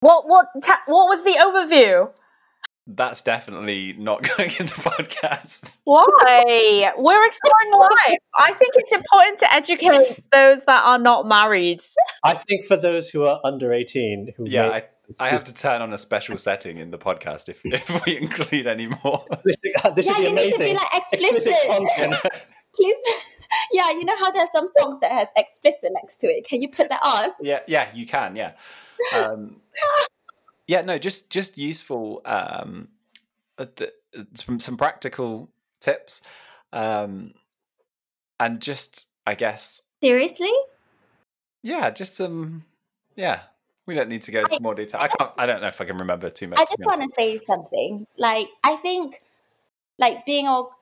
What what ta- what was the overview? that's definitely not going in the podcast. Why? We're exploring life. I think it's important to educate those that are not married. I think for those who are under 18 who Yeah, may- I, I have to turn on a special setting in the podcast if if we include any more. this, this yeah, would be you need to be amazing. like explicit. content. Please. yeah, you know how there's some songs that has explicit next to it. Can you put that on? yeah yeah you can yeah um yeah no just just useful um uh, th- some some practical tips um and just i guess Seriously? yeah just some yeah we don't need to go into more detail i can't i don't know if i can remember too much I just want to say something. Like, I think, like, being all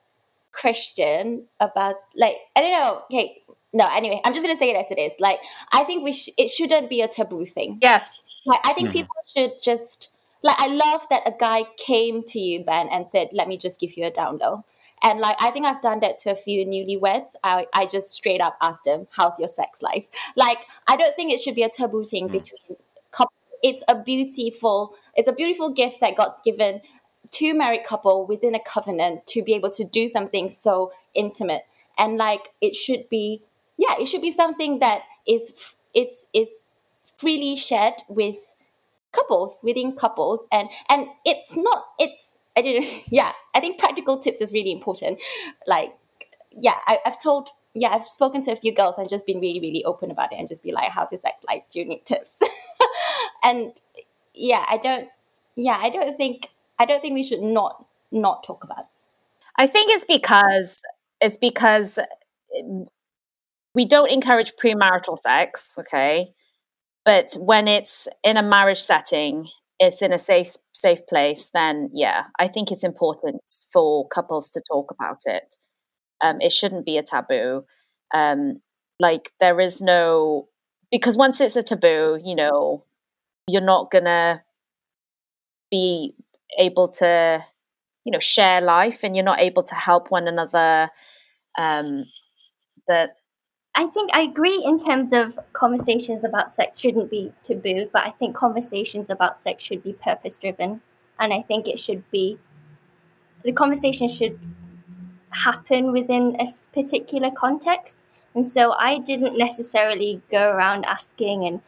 Christian about, like, I don't know. Okay, no. Anyway, I'm just gonna say it as it is. Like, I think we sh- it shouldn't be a taboo thing. Yes. Like, I think Mhm. people should just like. I love that a guy came to you, Ben, and said, "Let me just give you a down low." And like, I think I've done that to a few newlyweds. I I just straight up asked them, "How's your sex life?" Like, I don't think it should be a taboo thing between couples. It's a beautiful. It's a beautiful gift that God's given to married couple within a covenant to be able to do something so intimate. And like it should be yeah it should be something that is is is freely shared with couples within couples. And and it's not it's i didn't yeah i think practical tips is really important. Like yeah I, i've told yeah i've spoken to a few girls and just been really really open about it and just be like how's your like life do you need tips? And yeah i don't yeah i don't think i don't think we should not not talk about it. I think it's because it's because we don't encourage premarital sex, okay? But when it's in a marriage setting, it's in a safe safe place, then yeah, I think it's important for couples to talk about it. Um, it shouldn't be a taboo. Um, like there is no because once it's a taboo, you know, you're not gonna be able to you know share life and you're not able to help one another um but I think I agree in terms of conversations about sex shouldn't be taboo, but I think conversations about sex should be purpose driven. And I think it should be, the conversation should happen within a particular context. And so I didn't necessarily go around asking and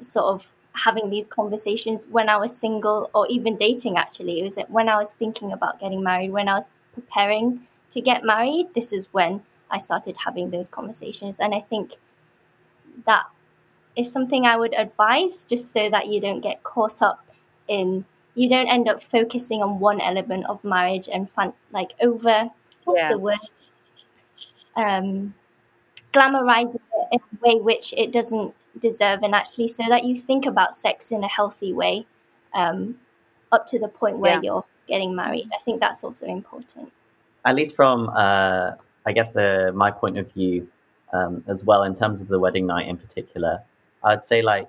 sort of having these conversations when I was single or even dating, actually. It was when I was thinking about getting married, when I was preparing to get married, this is when I started having those conversations. And I think that is something I would advise just so that you don't get caught up in, you don't end up focusing on one element of marriage and fun, like over, what's Yeah. the word? Um, glamorizing it in a way which it doesn't deserve, and actually so that you think about sex in a healthy way um, up to the point where Yeah. you're getting married. I think that's also important. at least from uh, I guess uh, my point of view um, as well in terms of the wedding night in particular, I'd say like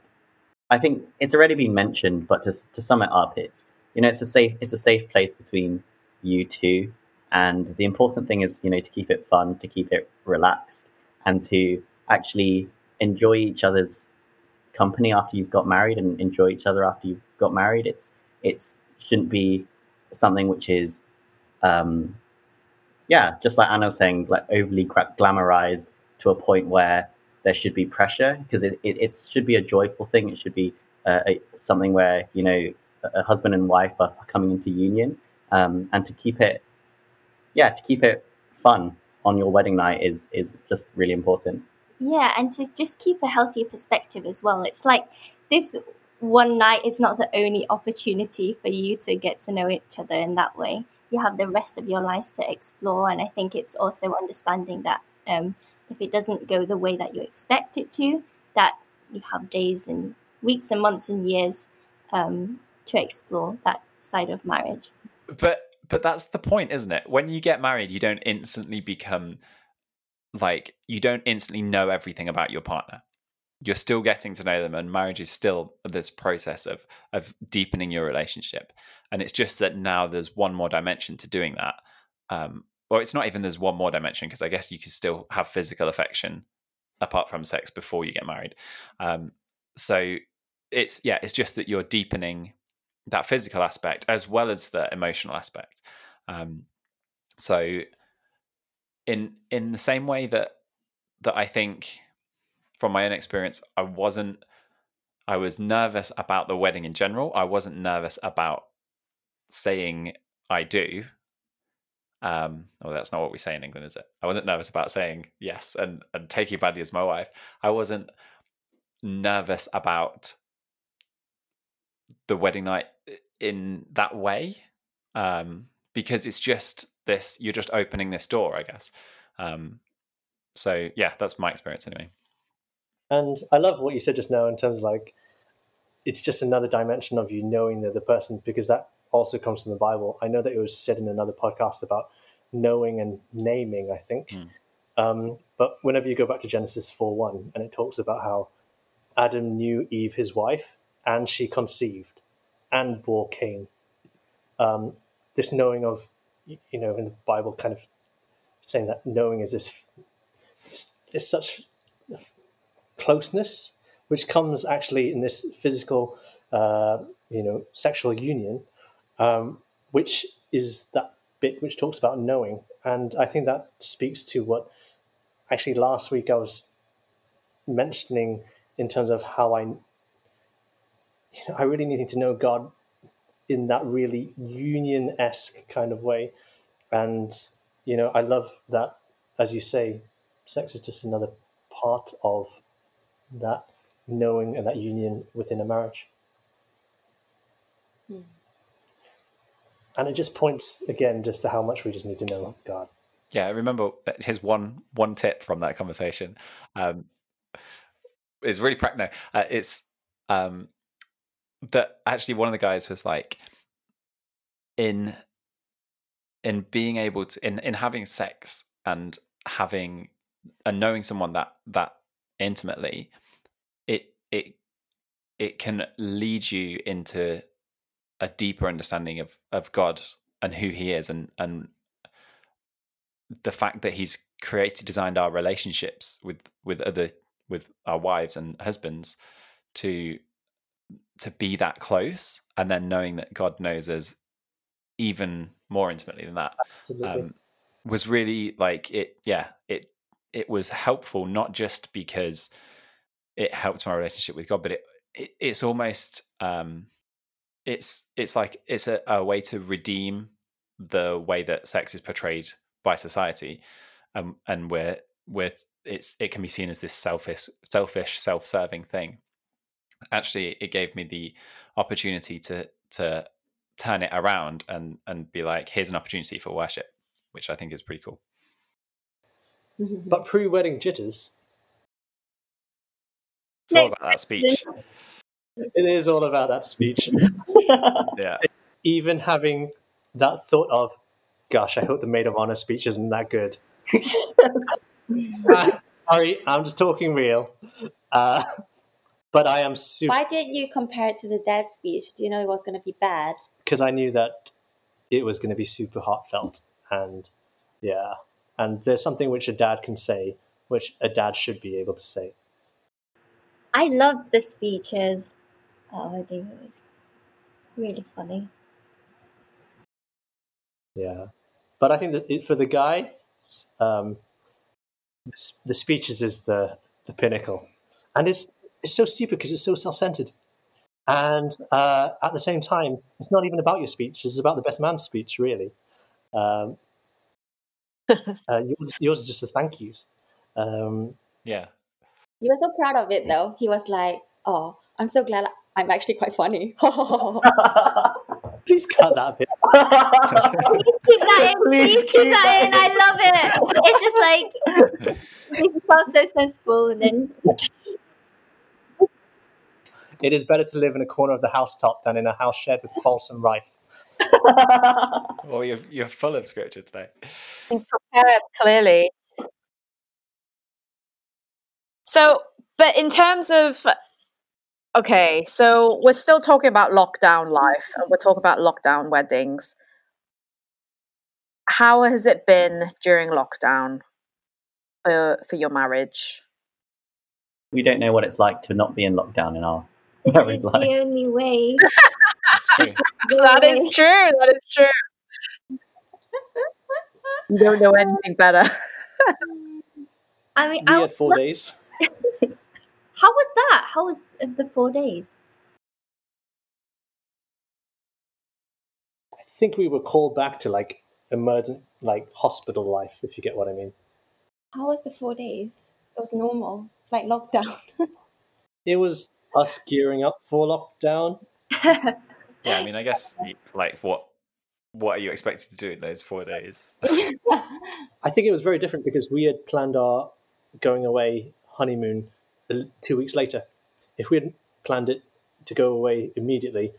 I think it's already been mentioned, but just to sum it up, it's you know it's a safe it's a safe place between you two, and the important thing is you know to keep it fun, to keep it relaxed, and to actually enjoy each other's company after you've got married and enjoy each other after you've got married. It's it's shouldn't be something which is um, yeah, just like Anna was saying, like overly glamorized to a point where there should be pressure because it, it, it should be a joyful thing. It should be uh, a, something where you know a a husband and wife are coming into union, um, and to keep it, yeah, to keep it fun on your wedding night is is just really important. Yeah, and to just keep a healthy perspective as well. It's like this one night is not the only opportunity for you to get to know each other in that way. You have the rest of your lives to explore, and I think it's also understanding that um, if it doesn't go the way that you expect it to, that you have days and weeks and months and years um, to explore that side of marriage. but but that's the point isn't it when you get married you don't instantly become like you don't instantly know everything about your partner you're still getting to know them, and marriage is still this process of of deepening your relationship. And it's just that now there's one more dimension to doing that. Um, or it's not even there's one more dimension because I guess you can still have physical affection apart from sex before you get married. Um, so it's yeah, it's just that you're deepening that physical aspect as well as the emotional aspect. Um, so in in the same way that that I think from my own experience, I wasn't I was nervous about the wedding in general. I wasn't nervous about saying I do. Um, well, that's not what we say in England, is it? I wasn't nervous about saying yes and, and taking Buddy as my wife. I wasn't nervous about the wedding night in that way um, because it's just this you're just opening this door i guess um, so yeah that's my experience anyway And I love what you said just now in terms of like, it's just another dimension of you knowing the other person because that also comes from the Bible. I know that it was said in another podcast about knowing and naming, I think. Mm. Um, but whenever you go back to Genesis 4 1, and it talks about how Adam knew Eve, his wife, and she conceived and bore Cain. Um, this knowing of, you know, in the Bible, kind of saying that knowing is this, is such closeness, which comes actually in this physical, uh, you know, sexual union, um, which is that bit which talks about knowing. And I think that speaks to what actually last week I was mentioning in terms of how I, you know, I really needing to know God in that really union esque kind of way. And, you know, I love that, as you say, sex is just another part of that knowing and that union within a marriage. Hmm. And it just points again just to how much we just need to know God. yeah I remember his one one tip from that conversation um is really practical uh, it's um that actually one of the guys was like in in being able to in in having sex and having and knowing someone that that intimately it it it can lead you into a deeper understanding of of God and who he is and and the fact that he's created designed our relationships with with other with our wives and husbands to to be that close and then knowing that God knows us even more intimately than that um, was really like it yeah it it was helpful not just because it helped my relationship with god but it, it it's almost um it's it's like it's a, a way to redeem the way that sex is portrayed by society um, and where where it's it can be seen as this selfish selfish self-serving thing actually it gave me the opportunity to to turn it around and and be like here's an opportunity for worship which i think is pretty cool But pre wedding jitters, it's all about that speech it is all about that speech. yeah Even having that thought of, gosh, I hope the maid of honor speech isn't that good. Ah, sorry, I'm just talking real. Uh, but I am super Why didn't you compare it to the dad speech? Do you know it was going to be bad? because I knew that it was going to be super heartfelt and yeah, and there's something which a dad can say, which a dad should be able to say. I love the speeches. Oh, dear, it was really funny. Yeah, but I think that it, for the guy, um, the the speeches is the the pinnacle, and it's it's so stupid because it's so self centered, and uh, at the same time, it's not even about your speech; it's about the best man's speech, really. Um, uh, yours, yours is just the thank yous. Um, yeah He was so proud of it though. He was like, "Oh, I'm so glad I'm actually quite funny." please cut that bit. Please keep that in. Please, keep that in. I love it. It's just like it felt so sensible, and then It is better to live in a corner of the housetop than in a house shed with wholesome rife. well you're, you're full of scripture today He's prepared, clearly. So, but in terms of okay, so we're still talking about lockdown life, and we're talking about lockdown weddings. How has it been during lockdown for for your marriage? We don't know what it's like to not be in lockdown in our This is life. the only way. That's true. That is true. That is true. You don't know anything better. I mean, We I, had four days. how was that? How was the four days? I think we were called back to like emergent, like hospital life, if you get what I mean. How was the four days? It was normal, like lockdown. It was us gearing up for lockdown. Yeah, I mean, I guess like what what are you expected to do in those four days? I think it was very different because we had planned our going away honeymoon two weeks later. If we had planned it to go away immediately,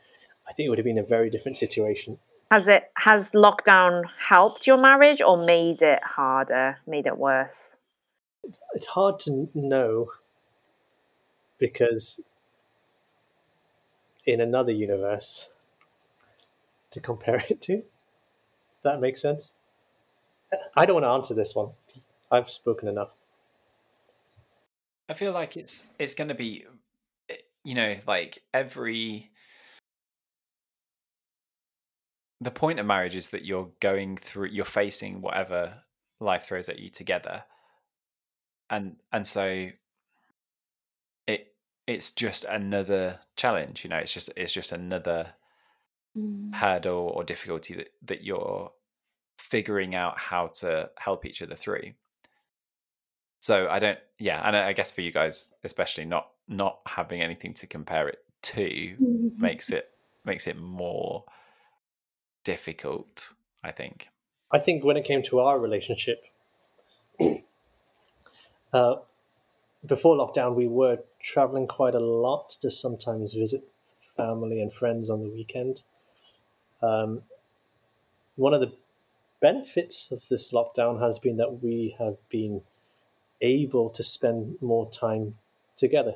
I think it would have been a very different situation. Has it has lockdown helped your marriage or made it harder, made it worse? It's hard to know because in another universe to compare it to, that makes sense. I don't want to answer this one. I've spoken enough. I feel like it's it's going to be, eh, you know, like every. The point of marriage is that you're going through, you're facing whatever life throws at you together, and and so. It it's just another challenge, you know. It's just it's just another Mm. hurdle or difficulty that that you're figuring out how to help each other through. So I don't, yeah, and I I guess for you guys, especially not not having anything to compare it to, makes it makes it more difficult. I think. I think when it came to our relationship, uh, before lockdown, we were traveling quite a lot to sometimes visit family and friends on the weekend. Um, one of the benefits of this lockdown has been that we have been able to spend more time together,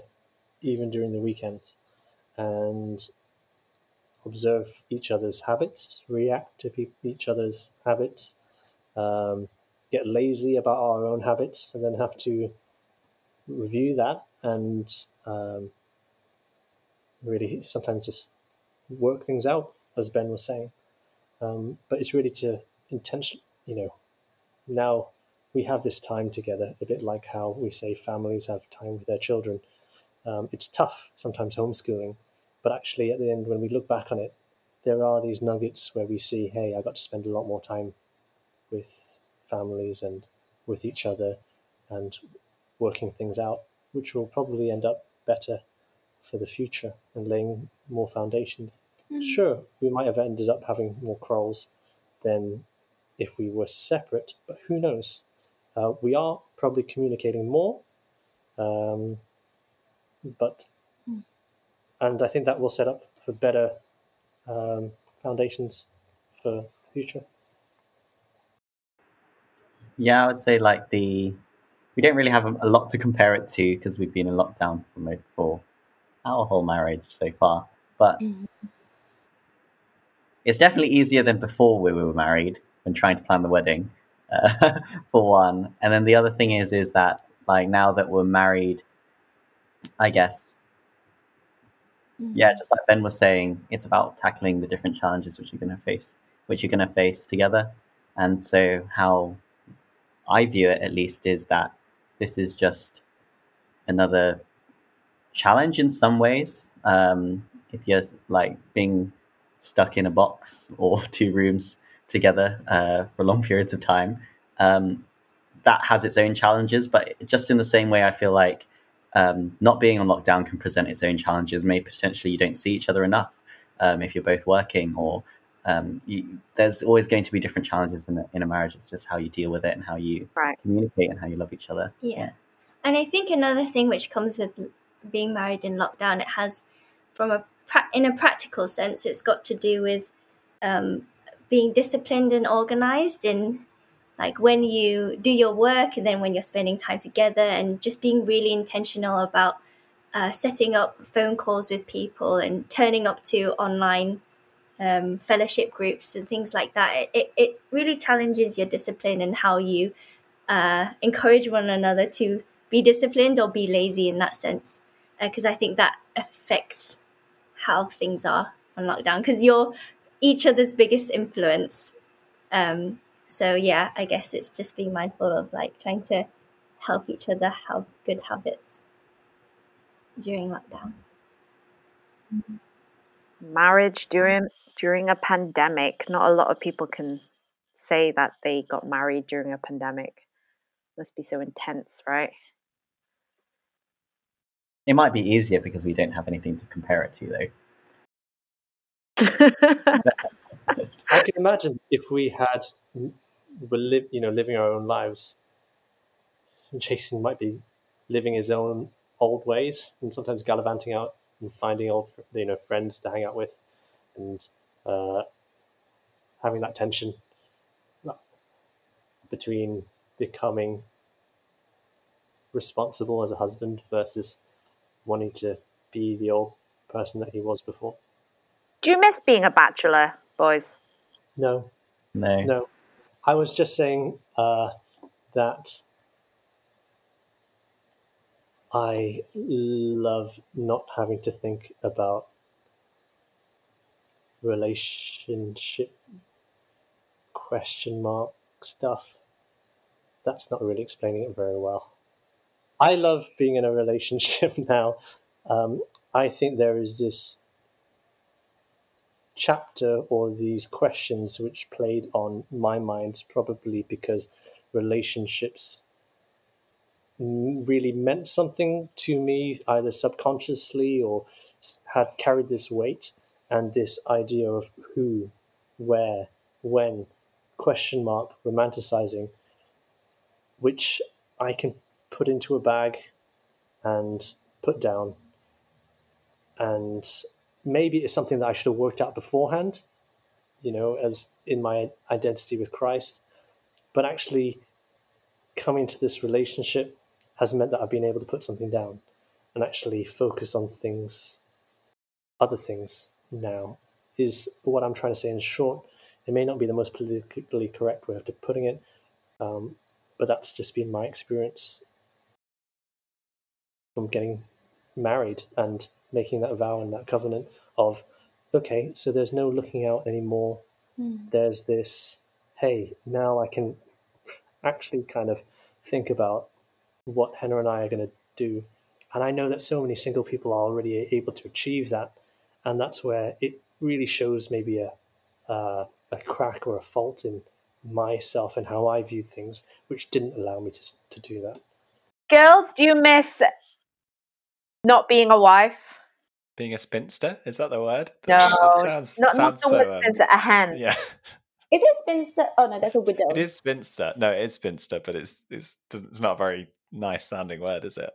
even during the weekends, and observe each other's habits, react to pe- each other's habits, um, get lazy about our own habits, and then have to review that and um, really sometimes just work things out, as Ben was saying. Um, but it's really to intention, you know. Now we have this time together, a bit like how we say families have time with their children. Um, it's tough sometimes homeschooling, but actually at the end, when we look back on it, there are these nuggets where we see, hey, I got to spend a lot more time with families and with each other and working things out, which will probably end up better for the future and laying more foundations. Sure, we might have ended up having more quarrels than if we were separate, but who knows? Uh, we are probably communicating more, um, but and I think that will set up for better um, foundations for the future. Yeah, I would say like the we don't really have a, a lot to compare it to because we've been in lockdown for for our whole marriage so far. But it's definitely easier than before we were married when trying to plan the wedding, uh, for one. And then the other thing is is that like now that we're married, I guess yeah, just like Ben was saying, it's about tackling the different challenges which you're going to face, which you're going to face together. And so, how I view it, at least, is that this is just another challenge in some ways. Um, if you're like being stuck in a box or two rooms together uh, for long periods of time, um, that has its own challenges. But just in the same way, I feel like um, not being on lockdown can present its own challenges. Maybe potentially you don't see each other enough um, if you're both working, or um, you, there's always going to be different challenges in a, in a marriage. It's just how you deal with it and how you Right. communicate and how you love each other. Yeah. And I think another thing which comes with being married in lockdown, it has, from a pra- in a practical sense, it's got to do with um, being disciplined and organized in like when you do your work and then when you're spending time together and just being really intentional about uh, setting up phone calls with people and turning up to online um, fellowship groups and things like that. It, it, really challenges your discipline and how you uh, encourage one another to be disciplined or be lazy in that sense. Because uh, I think that affects how things are on lockdown because you're each other's biggest influence. Um, so yeah, I guess it's just being mindful of like trying to help each other have good habits during lockdown. Marriage during during a pandemic. Not a lot of people can say that they got married during a pandemic. Must be so intense, right? It might be easier because we don't have anything to compare it to, though. I can imagine if we had were live, you know, living our own lives. Jason might be living his own old ways and sometimes gallivanting out and finding old, you know, friends to hang out with, and uh, having that tension between becoming responsible as a husband versus wanting to be the old person that he was before. Do you miss being a bachelor, boys? No. No. No. I was just saying uh, that I love not having to think about relationship question mark stuff. That's not really explaining it very well. I love being in a relationship now. Um, I think there is this chapter or these questions which played on my mind probably because relationships really meant something to me either subconsciously or had carried this weight and this idea of who where when question mark romanticizing which i can put into a bag and put down and maybe it's something that I should have worked out beforehand, you know, as in my identity with Christ. But actually, coming to this relationship has meant that I've been able to put something down and actually focus on things, other things now, is what I'm trying to say in short. It may not be the most politically correct way of putting it, um, but that's just been my experience from getting married and making that vow and that covenant of, okay, so there's no looking out anymore. Mm. There's this, hey, now I can actually kind of think about what Henna and I are going to do. And I know that so many single people are already able to achieve that. And that's where it really shows maybe a, uh, a crack or a fault in myself and how I view things, which didn't allow me to, to do that. Girls, do you miss not being a wife? Being a spinster? Is that the word? No, sounds, not, sounds not the so, word um, spinster, a hen. Yeah. Is it spinster? Oh no, that's a widow. It is spinster. No, it's spinster, but it's it's it's not a very nice sounding word, is it?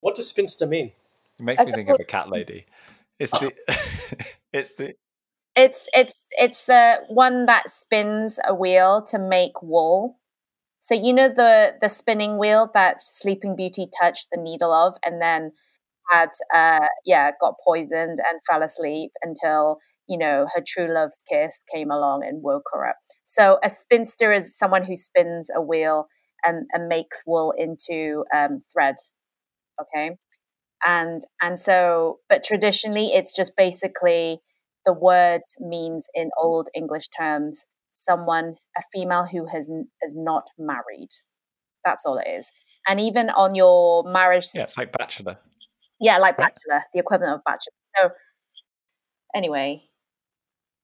What does spinster mean? It makes me think of a cat lady. It's the it's the it's it's it's the one that spins a wheel to make wool. So you know the the spinning wheel that Sleeping Beauty touched the needle of, and then had uh, yeah got poisoned and fell asleep until you know her true love's kiss came along and woke her up. So a spinster is someone who spins a wheel and, and makes wool into um, thread. Okay, and and so but traditionally it's just basically the word means in old English terms someone, a female who has is not married. That's all it is. And even on your marriage, yeah, it's like bachelor. Yeah, like bachelor, the equivalent of bachelor. So, anyway,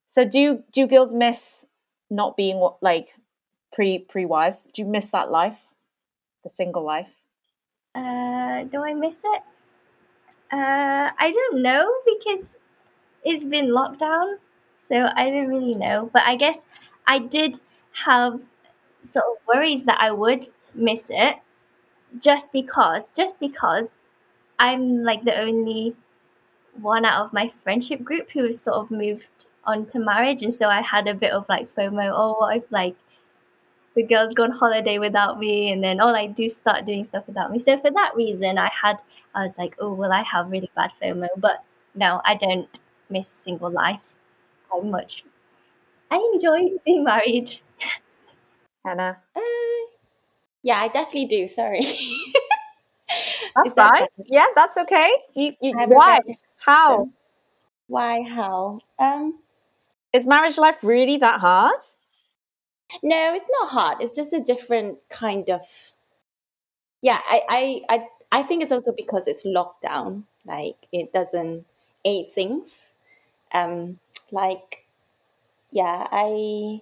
so do do girls miss not being like pre pre wives? Do you miss that life, the single life? Uh, do I miss it? Uh, I don't know because it's been lockdown, so I don't really know. But I guess I did have sort of worries that I would miss it just because just because I'm like the only one out of my friendship group who has sort of moved on to marriage and so I had a bit of like FOMO, oh what if like the girls go on holiday without me and then all I do start doing stuff without me. So for that reason I had I was like, oh well I have really bad FOMO. But no, I don't miss single life. I much I enjoy being married. Hannah. Uh, yeah, I definitely do. Sorry. That's that fine. Yeah, that's okay. You, you I have a why? How? Why? How? Um, Is marriage life really that hard? No, it's not hard. It's just a different kind of. Yeah, I, I, I, I think it's also because it's lockdown. Like it doesn't aid things. Um, like, yeah, I.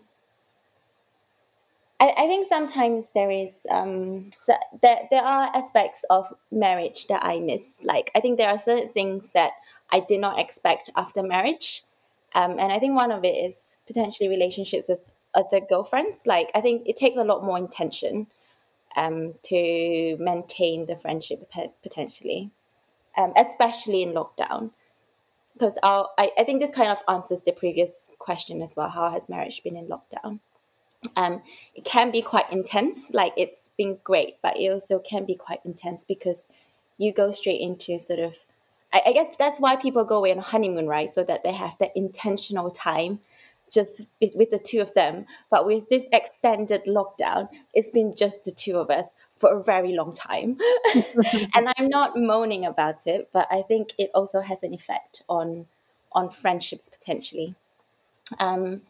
I, I think sometimes there is um so there there are aspects of marriage that I miss. Like I think there are certain things that I did not expect after marriage. Um, and I think one of it is potentially relationships with other girlfriends. Like I think it takes a lot more intention um, to maintain the friendship potentially, um, especially in lockdown. Because I, I think this kind of answers the previous question as well. How has marriage been in lockdown? Um, it can be quite intense. Like it's been great, but it also can be quite intense because you go straight into sort of I, I guess that's why people go away on honeymoon, right? So that they have that intentional time just with, the two of them. But with this extended lockdown, it's been just the two of us for a very long time. and I'm not moaning about it, but I think it also has an effect on on friendships potentially. Um,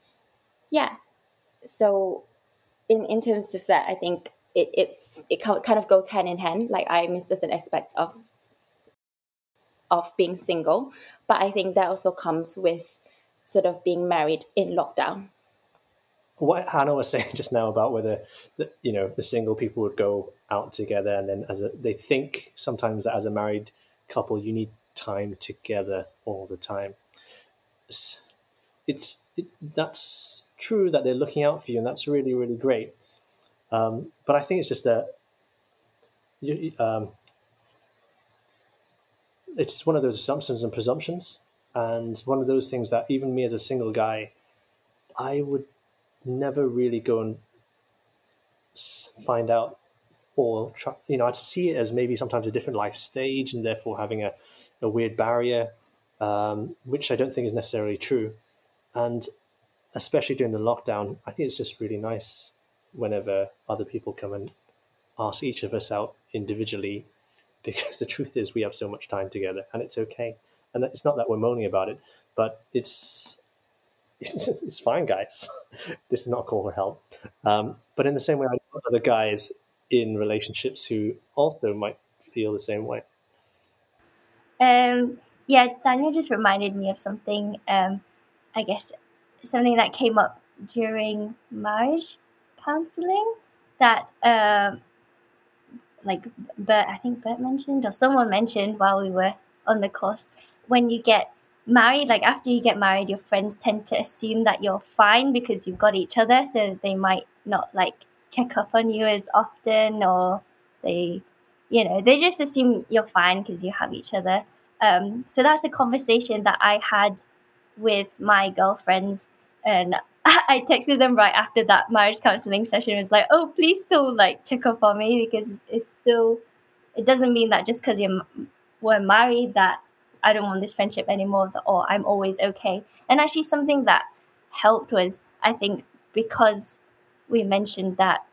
yeah. So in in terms of that, I think it, it's it kind of goes hand in hand. Like I miss certain aspects of of being single, but I think that also comes with sort of being married in lockdown. what Hannah was saying just now about whether the, you know the single people would go out together and then as a, they think sometimes that as a married couple you need time together all the time. It's, it's it, that's true that they're looking out for you and that's really really great. Um, but I think it's just that you, um, it's one of those assumptions and presumptions and one of those things that even me as a single guy I would never really go and find out or try, you know i'd see it as maybe sometimes a different life stage and therefore having a, a weird barrier um, which i don't think is necessarily true. And especially during the lockdown i think it's just really nice whenever other people come and ask each of us out individually because the truth is we have so much time together and it's okay and it's not that we're moaning about it but it's it's, it's fine, guys. this is not a call for help. Um, but in the same way, I know other guys in relationships who also might feel the same way. Um, yeah, Daniel just reminded me of something. Um, I guess something that came up during marriage counseling that, um, like Bert, I think Bert mentioned or someone mentioned while we were on the course. When you get married, like after you get married, your friends tend to assume that you're fine because you've got each other, so they might not like check up on you as often, or they, you know, they just assume you're fine because you have each other. Um, so that's a conversation that I had with my girlfriends, and I texted them right after that marriage counseling session. It was like, oh, please still like check up on me because it's still. It doesn't mean that just because you're we're married that I don't want this friendship anymore or I'm always okay. And actually, something that helped was I think because we mentioned that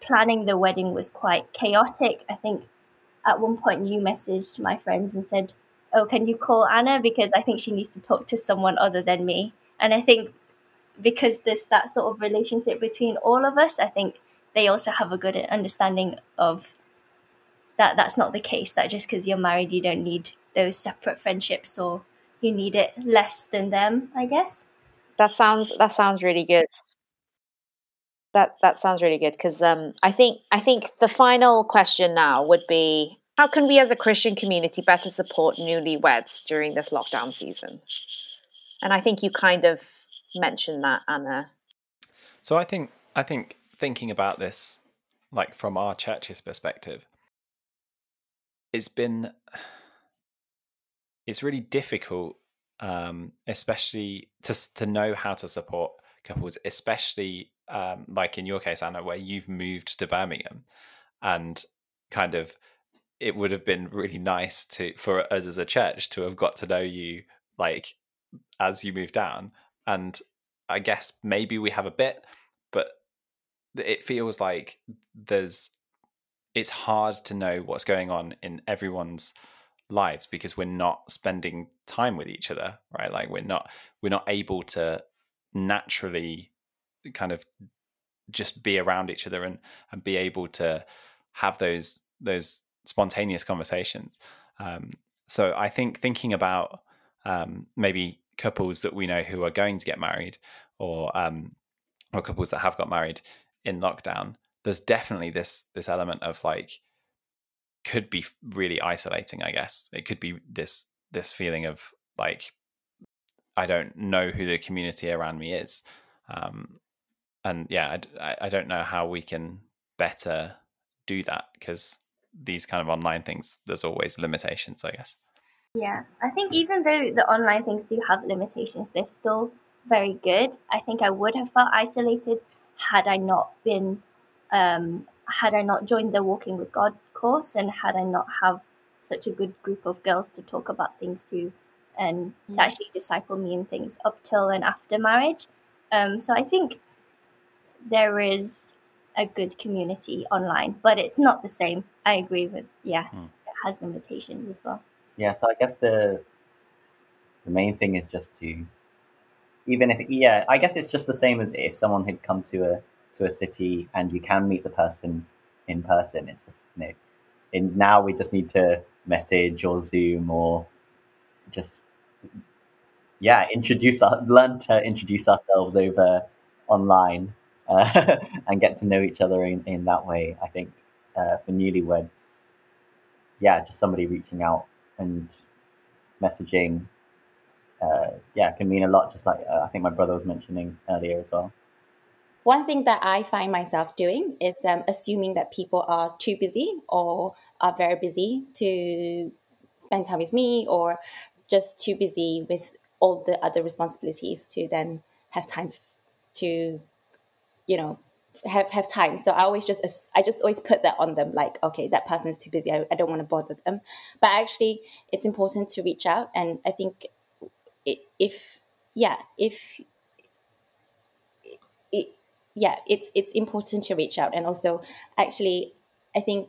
planning the wedding was quite chaotic. I think at one point you messaged my friends and said, "Oh, can you call Anna because I think she needs to talk to someone other than me." And I think because there's that sort of relationship between all of us, I think they also have a good understanding of that that's not the case that just because you're married you don't need those separate friendships or you need it less than them i guess That sounds that sounds really good. That that sounds really good because um, I think I think the final question now would be how can we as a Christian community better support newlyweds during this lockdown season? And I think you kind of mentioned that, Anna. So I think I think thinking about this, like from our church's perspective, it's been it's really difficult, um, especially to to know how to support couples, especially um, like in your case, Anna, where you've moved to Birmingham, and kind of it would have been really nice to for us as a church to have got to know you like as you move down. And i guess maybe we have a bit but it feels like there's it's hard to know what's going on in everyone's lives because we're not spending time with each other right like we're not we're not able to naturally kind of just be around each other and and be able to have those those spontaneous conversations. Um, so I think thinking about um, maybe couples that we know who are going to get married, or um, or couples that have got married in lockdown, there's definitely this this element of like could be really isolating. I guess it could be this this feeling of like I don't know who the community around me is, um, and yeah, I, I don't know how we can better do that because these kind of online things, there's always limitations, I guess. Yeah, I think even though the online things do have limitations, they're still very good. I think I would have felt isolated had I not been, um, had I not joined the Walking with God course, and had I not have such a good group of girls to talk about things to, and to mm. actually disciple me in things up till and after marriage. Um, so I think there is a good community online, but it's not the same. I agree with yeah, mm. it has limitations as well. Yeah, so I guess the the main thing is just to even if yeah, I guess it's just the same as if someone had come to a to a city and you can meet the person in person. It's just you know, and now we just need to message or Zoom or just yeah, introduce our learn to introduce ourselves over online uh, and get to know each other in, in that way. I think uh, for newlyweds, yeah, just somebody reaching out and messaging, uh, yeah, can mean a lot. Just like uh, I think my brother was mentioning earlier as well. One thing that I find myself doing is um, assuming that people are too busy or are very busy to spend time with me or just too busy with all the other responsibilities to then have time to you know have have time. So i always just i just always put that on them like okay that person is too busy. I, I don't want to bother them. But actually it's important to reach out and i think if yeah if it, yeah it's it's important to reach out and also actually i think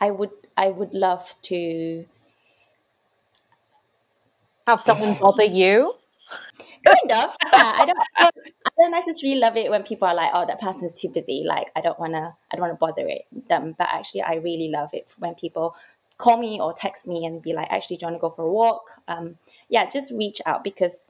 i would i would love to have someone bother you kind of. Yeah, I don't. I don't necessarily love it when people are like, "Oh, that person's too busy." Like, I don't wanna. I don't wanna bother it, them. But actually, I really love it when people call me or text me and be like, "Actually, do you want to go for a walk?" Um, yeah, just reach out because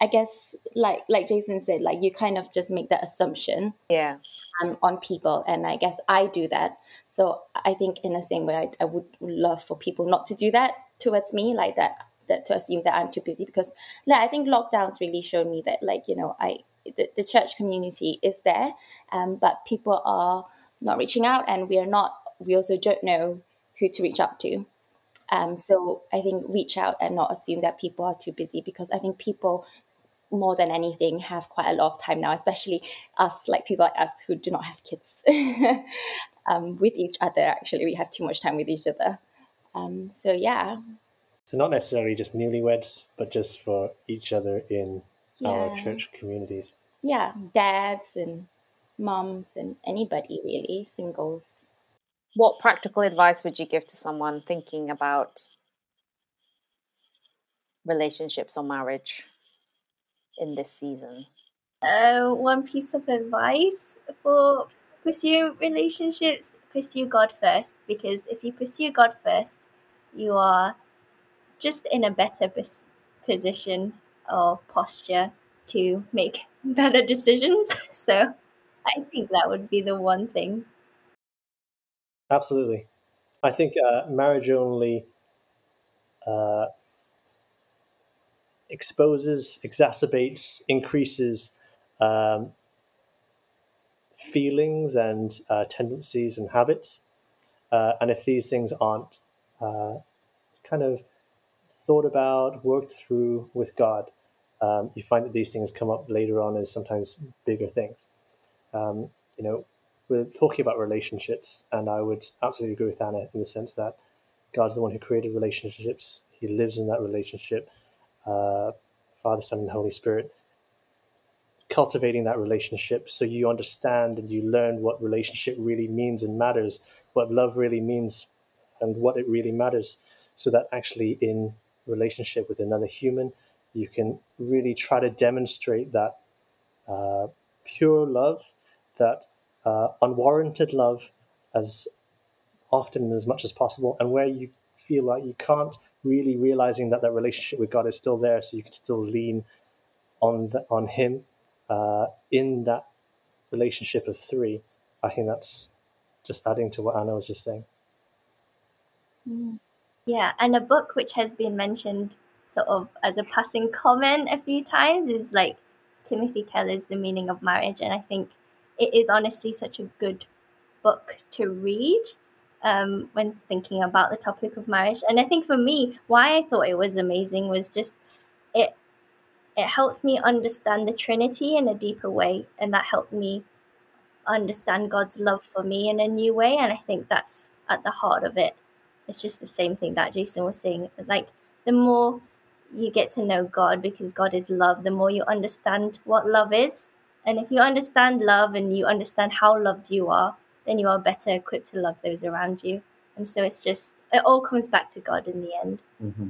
I guess, like like Jason said, like you kind of just make that assumption. Yeah. Um, on people, and I guess I do that. So I think in the same way, I, I would love for people not to do that towards me, like that that to assume that I'm too busy because like, I think lockdowns really showed me that like you know I the, the church community is there, um, but people are not reaching out, and we are not. We also don't know who to reach out to. Um, so I think reach out and not assume that people are too busy because I think people more than anything have quite a lot of time now, especially us like people like us who do not have kids um, with each other. Actually, we have too much time with each other. Um, so yeah, so not necessarily just newlyweds, but just for each other in yeah. our church communities. Yeah, dads and moms and anybody really, singles. What practical advice would you give to someone thinking about relationships or marriage in this season? Uh, one piece of advice for pursue relationships pursue God first because if you pursue God first, you are just in a better position or posture to make better decisions. so I think that would be the one thing. Absolutely. I think uh, marriage only uh, exposes, exacerbates, increases um, feelings and uh, tendencies and habits. Uh, and if these things aren't uh, kind of thought about, worked through with God, um, you find that these things come up later on as sometimes bigger things. Um, you know, we're talking about relationships, and I would absolutely agree with Anna in the sense that God's the one who created relationships. He lives in that relationship. Uh, Father, Son, and Holy Spirit. Cultivating that relationship so you understand and you learn what relationship really means and matters, what love really means, and what it really matters, so that actually in relationship with another human, you can really try to demonstrate that uh, pure love, that uh, unwarranted love, as often and as much as possible, and where you feel like you can't really realizing that that relationship with God is still there, so you can still lean on the, on Him uh, in that relationship of three. I think that's just adding to what Anna was just saying. Mm. Yeah, and a book which has been mentioned sort of as a passing comment a few times is like Timothy Keller's The Meaning of Marriage, and I think it is honestly such a good book to read um, when thinking about the topic of marriage. And I think for me, why I thought it was amazing was just it it helped me understand the Trinity in a deeper way, and that helped me understand God's love for me in a new way. And I think that's at the heart of it. It's just the same thing that Jason was saying. Like the more you get to know God because God is love, the more you understand what love is. And if you understand love and you understand how loved you are, then you are better equipped to love those around you. And so it's just, it all comes back to God in the end. Mm-hmm.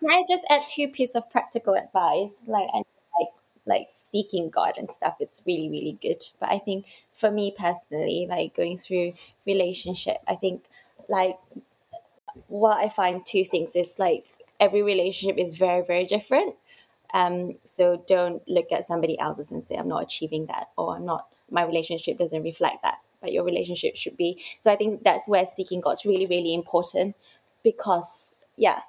Can I just add two pieces of practical advice? Like, and like, like seeking God and stuff. It's really, really good. But I think for me personally, like going through relationship, I think like what I find two things is like every relationship is very, very different. Um, so don't look at somebody else's and say, I'm not achieving that, or I'm not, my relationship doesn't reflect that but your relationship should be. So I think that's where seeking God's really, really important because, yeah,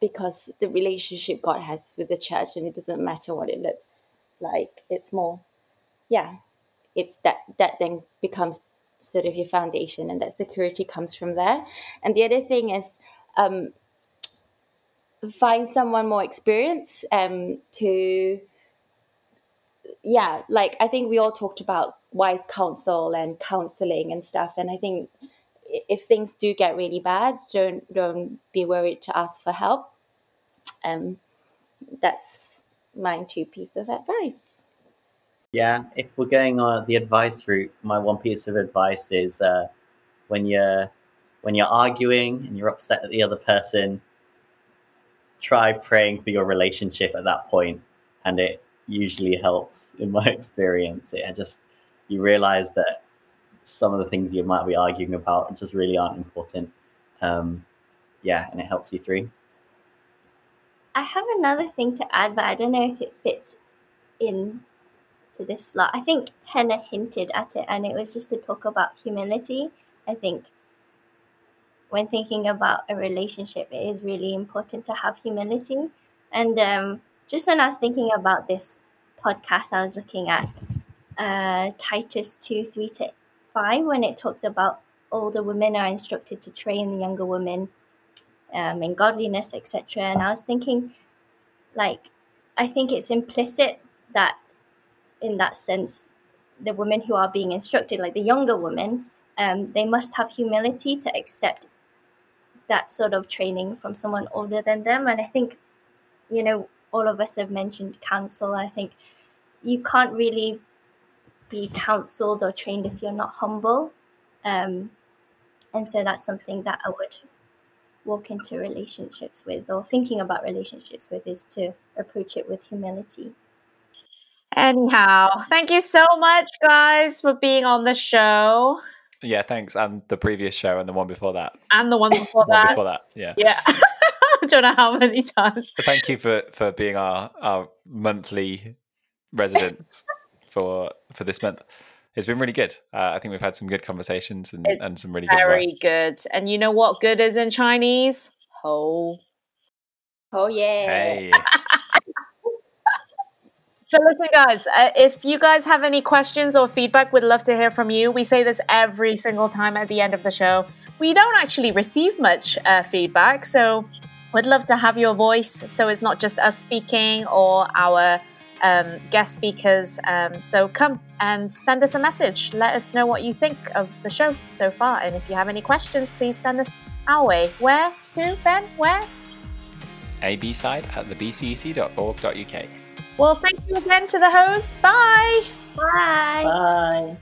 because the relationship God has with the church and it doesn't matter what it looks like. It's more, yeah, it's that, that then becomes sort of your foundation and that security comes from there. And the other thing is, um, find someone more experienced um, to yeah like i think we all talked about wise counsel and counseling and stuff. And I think if things do get really bad, don't don't be worried to ask for help. Um, that's my two piece of advice. Yeah, if we're going on the advice route, my one piece of advice is uh, when you're when you're arguing and you're upset at the other person, try praying for your relationship at that point, and it usually helps in my experience. It just you realize that some of the things you might be arguing about just really aren't important. Um, yeah, and it helps you through. I have another thing to add, but I don't know if it fits in to this slot. I think Hannah hinted at it, and it was just to talk about humility. I think when thinking about a relationship, it is really important to have humility. And um, just when I was thinking about this podcast, I was looking at uh, Titus 2 3 to 5 when it talks about older women are instructed to train the younger women um, in godliness, etc. And I was thinking, like, I think it's implicit that in that sense, the women who are being instructed, like the younger women, um, they must have humility to accept that sort of training from someone older than them. And I think, you know, all of us have mentioned counsel. I think you can't really be counseled or trained if you're not humble. Um, and so that's something that I would walk into relationships with or thinking about relationships with is to approach it with humility. Anyhow, thank you so much, guys, for being on the show. Yeah, thanks. And the previous show and the one before that. And the one before one that. before that, yeah. Yeah. I don't know how many times. Thank you for, for being our, our monthly residents for for this month. It's been really good. Uh, I think we've had some good conversations and, and some really very good advice. good. And you know what good is in Chinese? Ho. Oh yeah. Hey. So listen, guys. Uh, if you guys have any questions or feedback, we'd love to hear from you. We say this every single time at the end of the show. We don't actually receive much uh, feedback, so We'd love to have your voice, so it's not just us speaking or our um, guest speakers. Um, so come and send us a message. Let us know what you think of the show so far. And if you have any questions, please send us our way. Where to, Ben? Where? AB side at thebcec.org.uk. Well, thank you again to the host. Bye. Bye. Bye.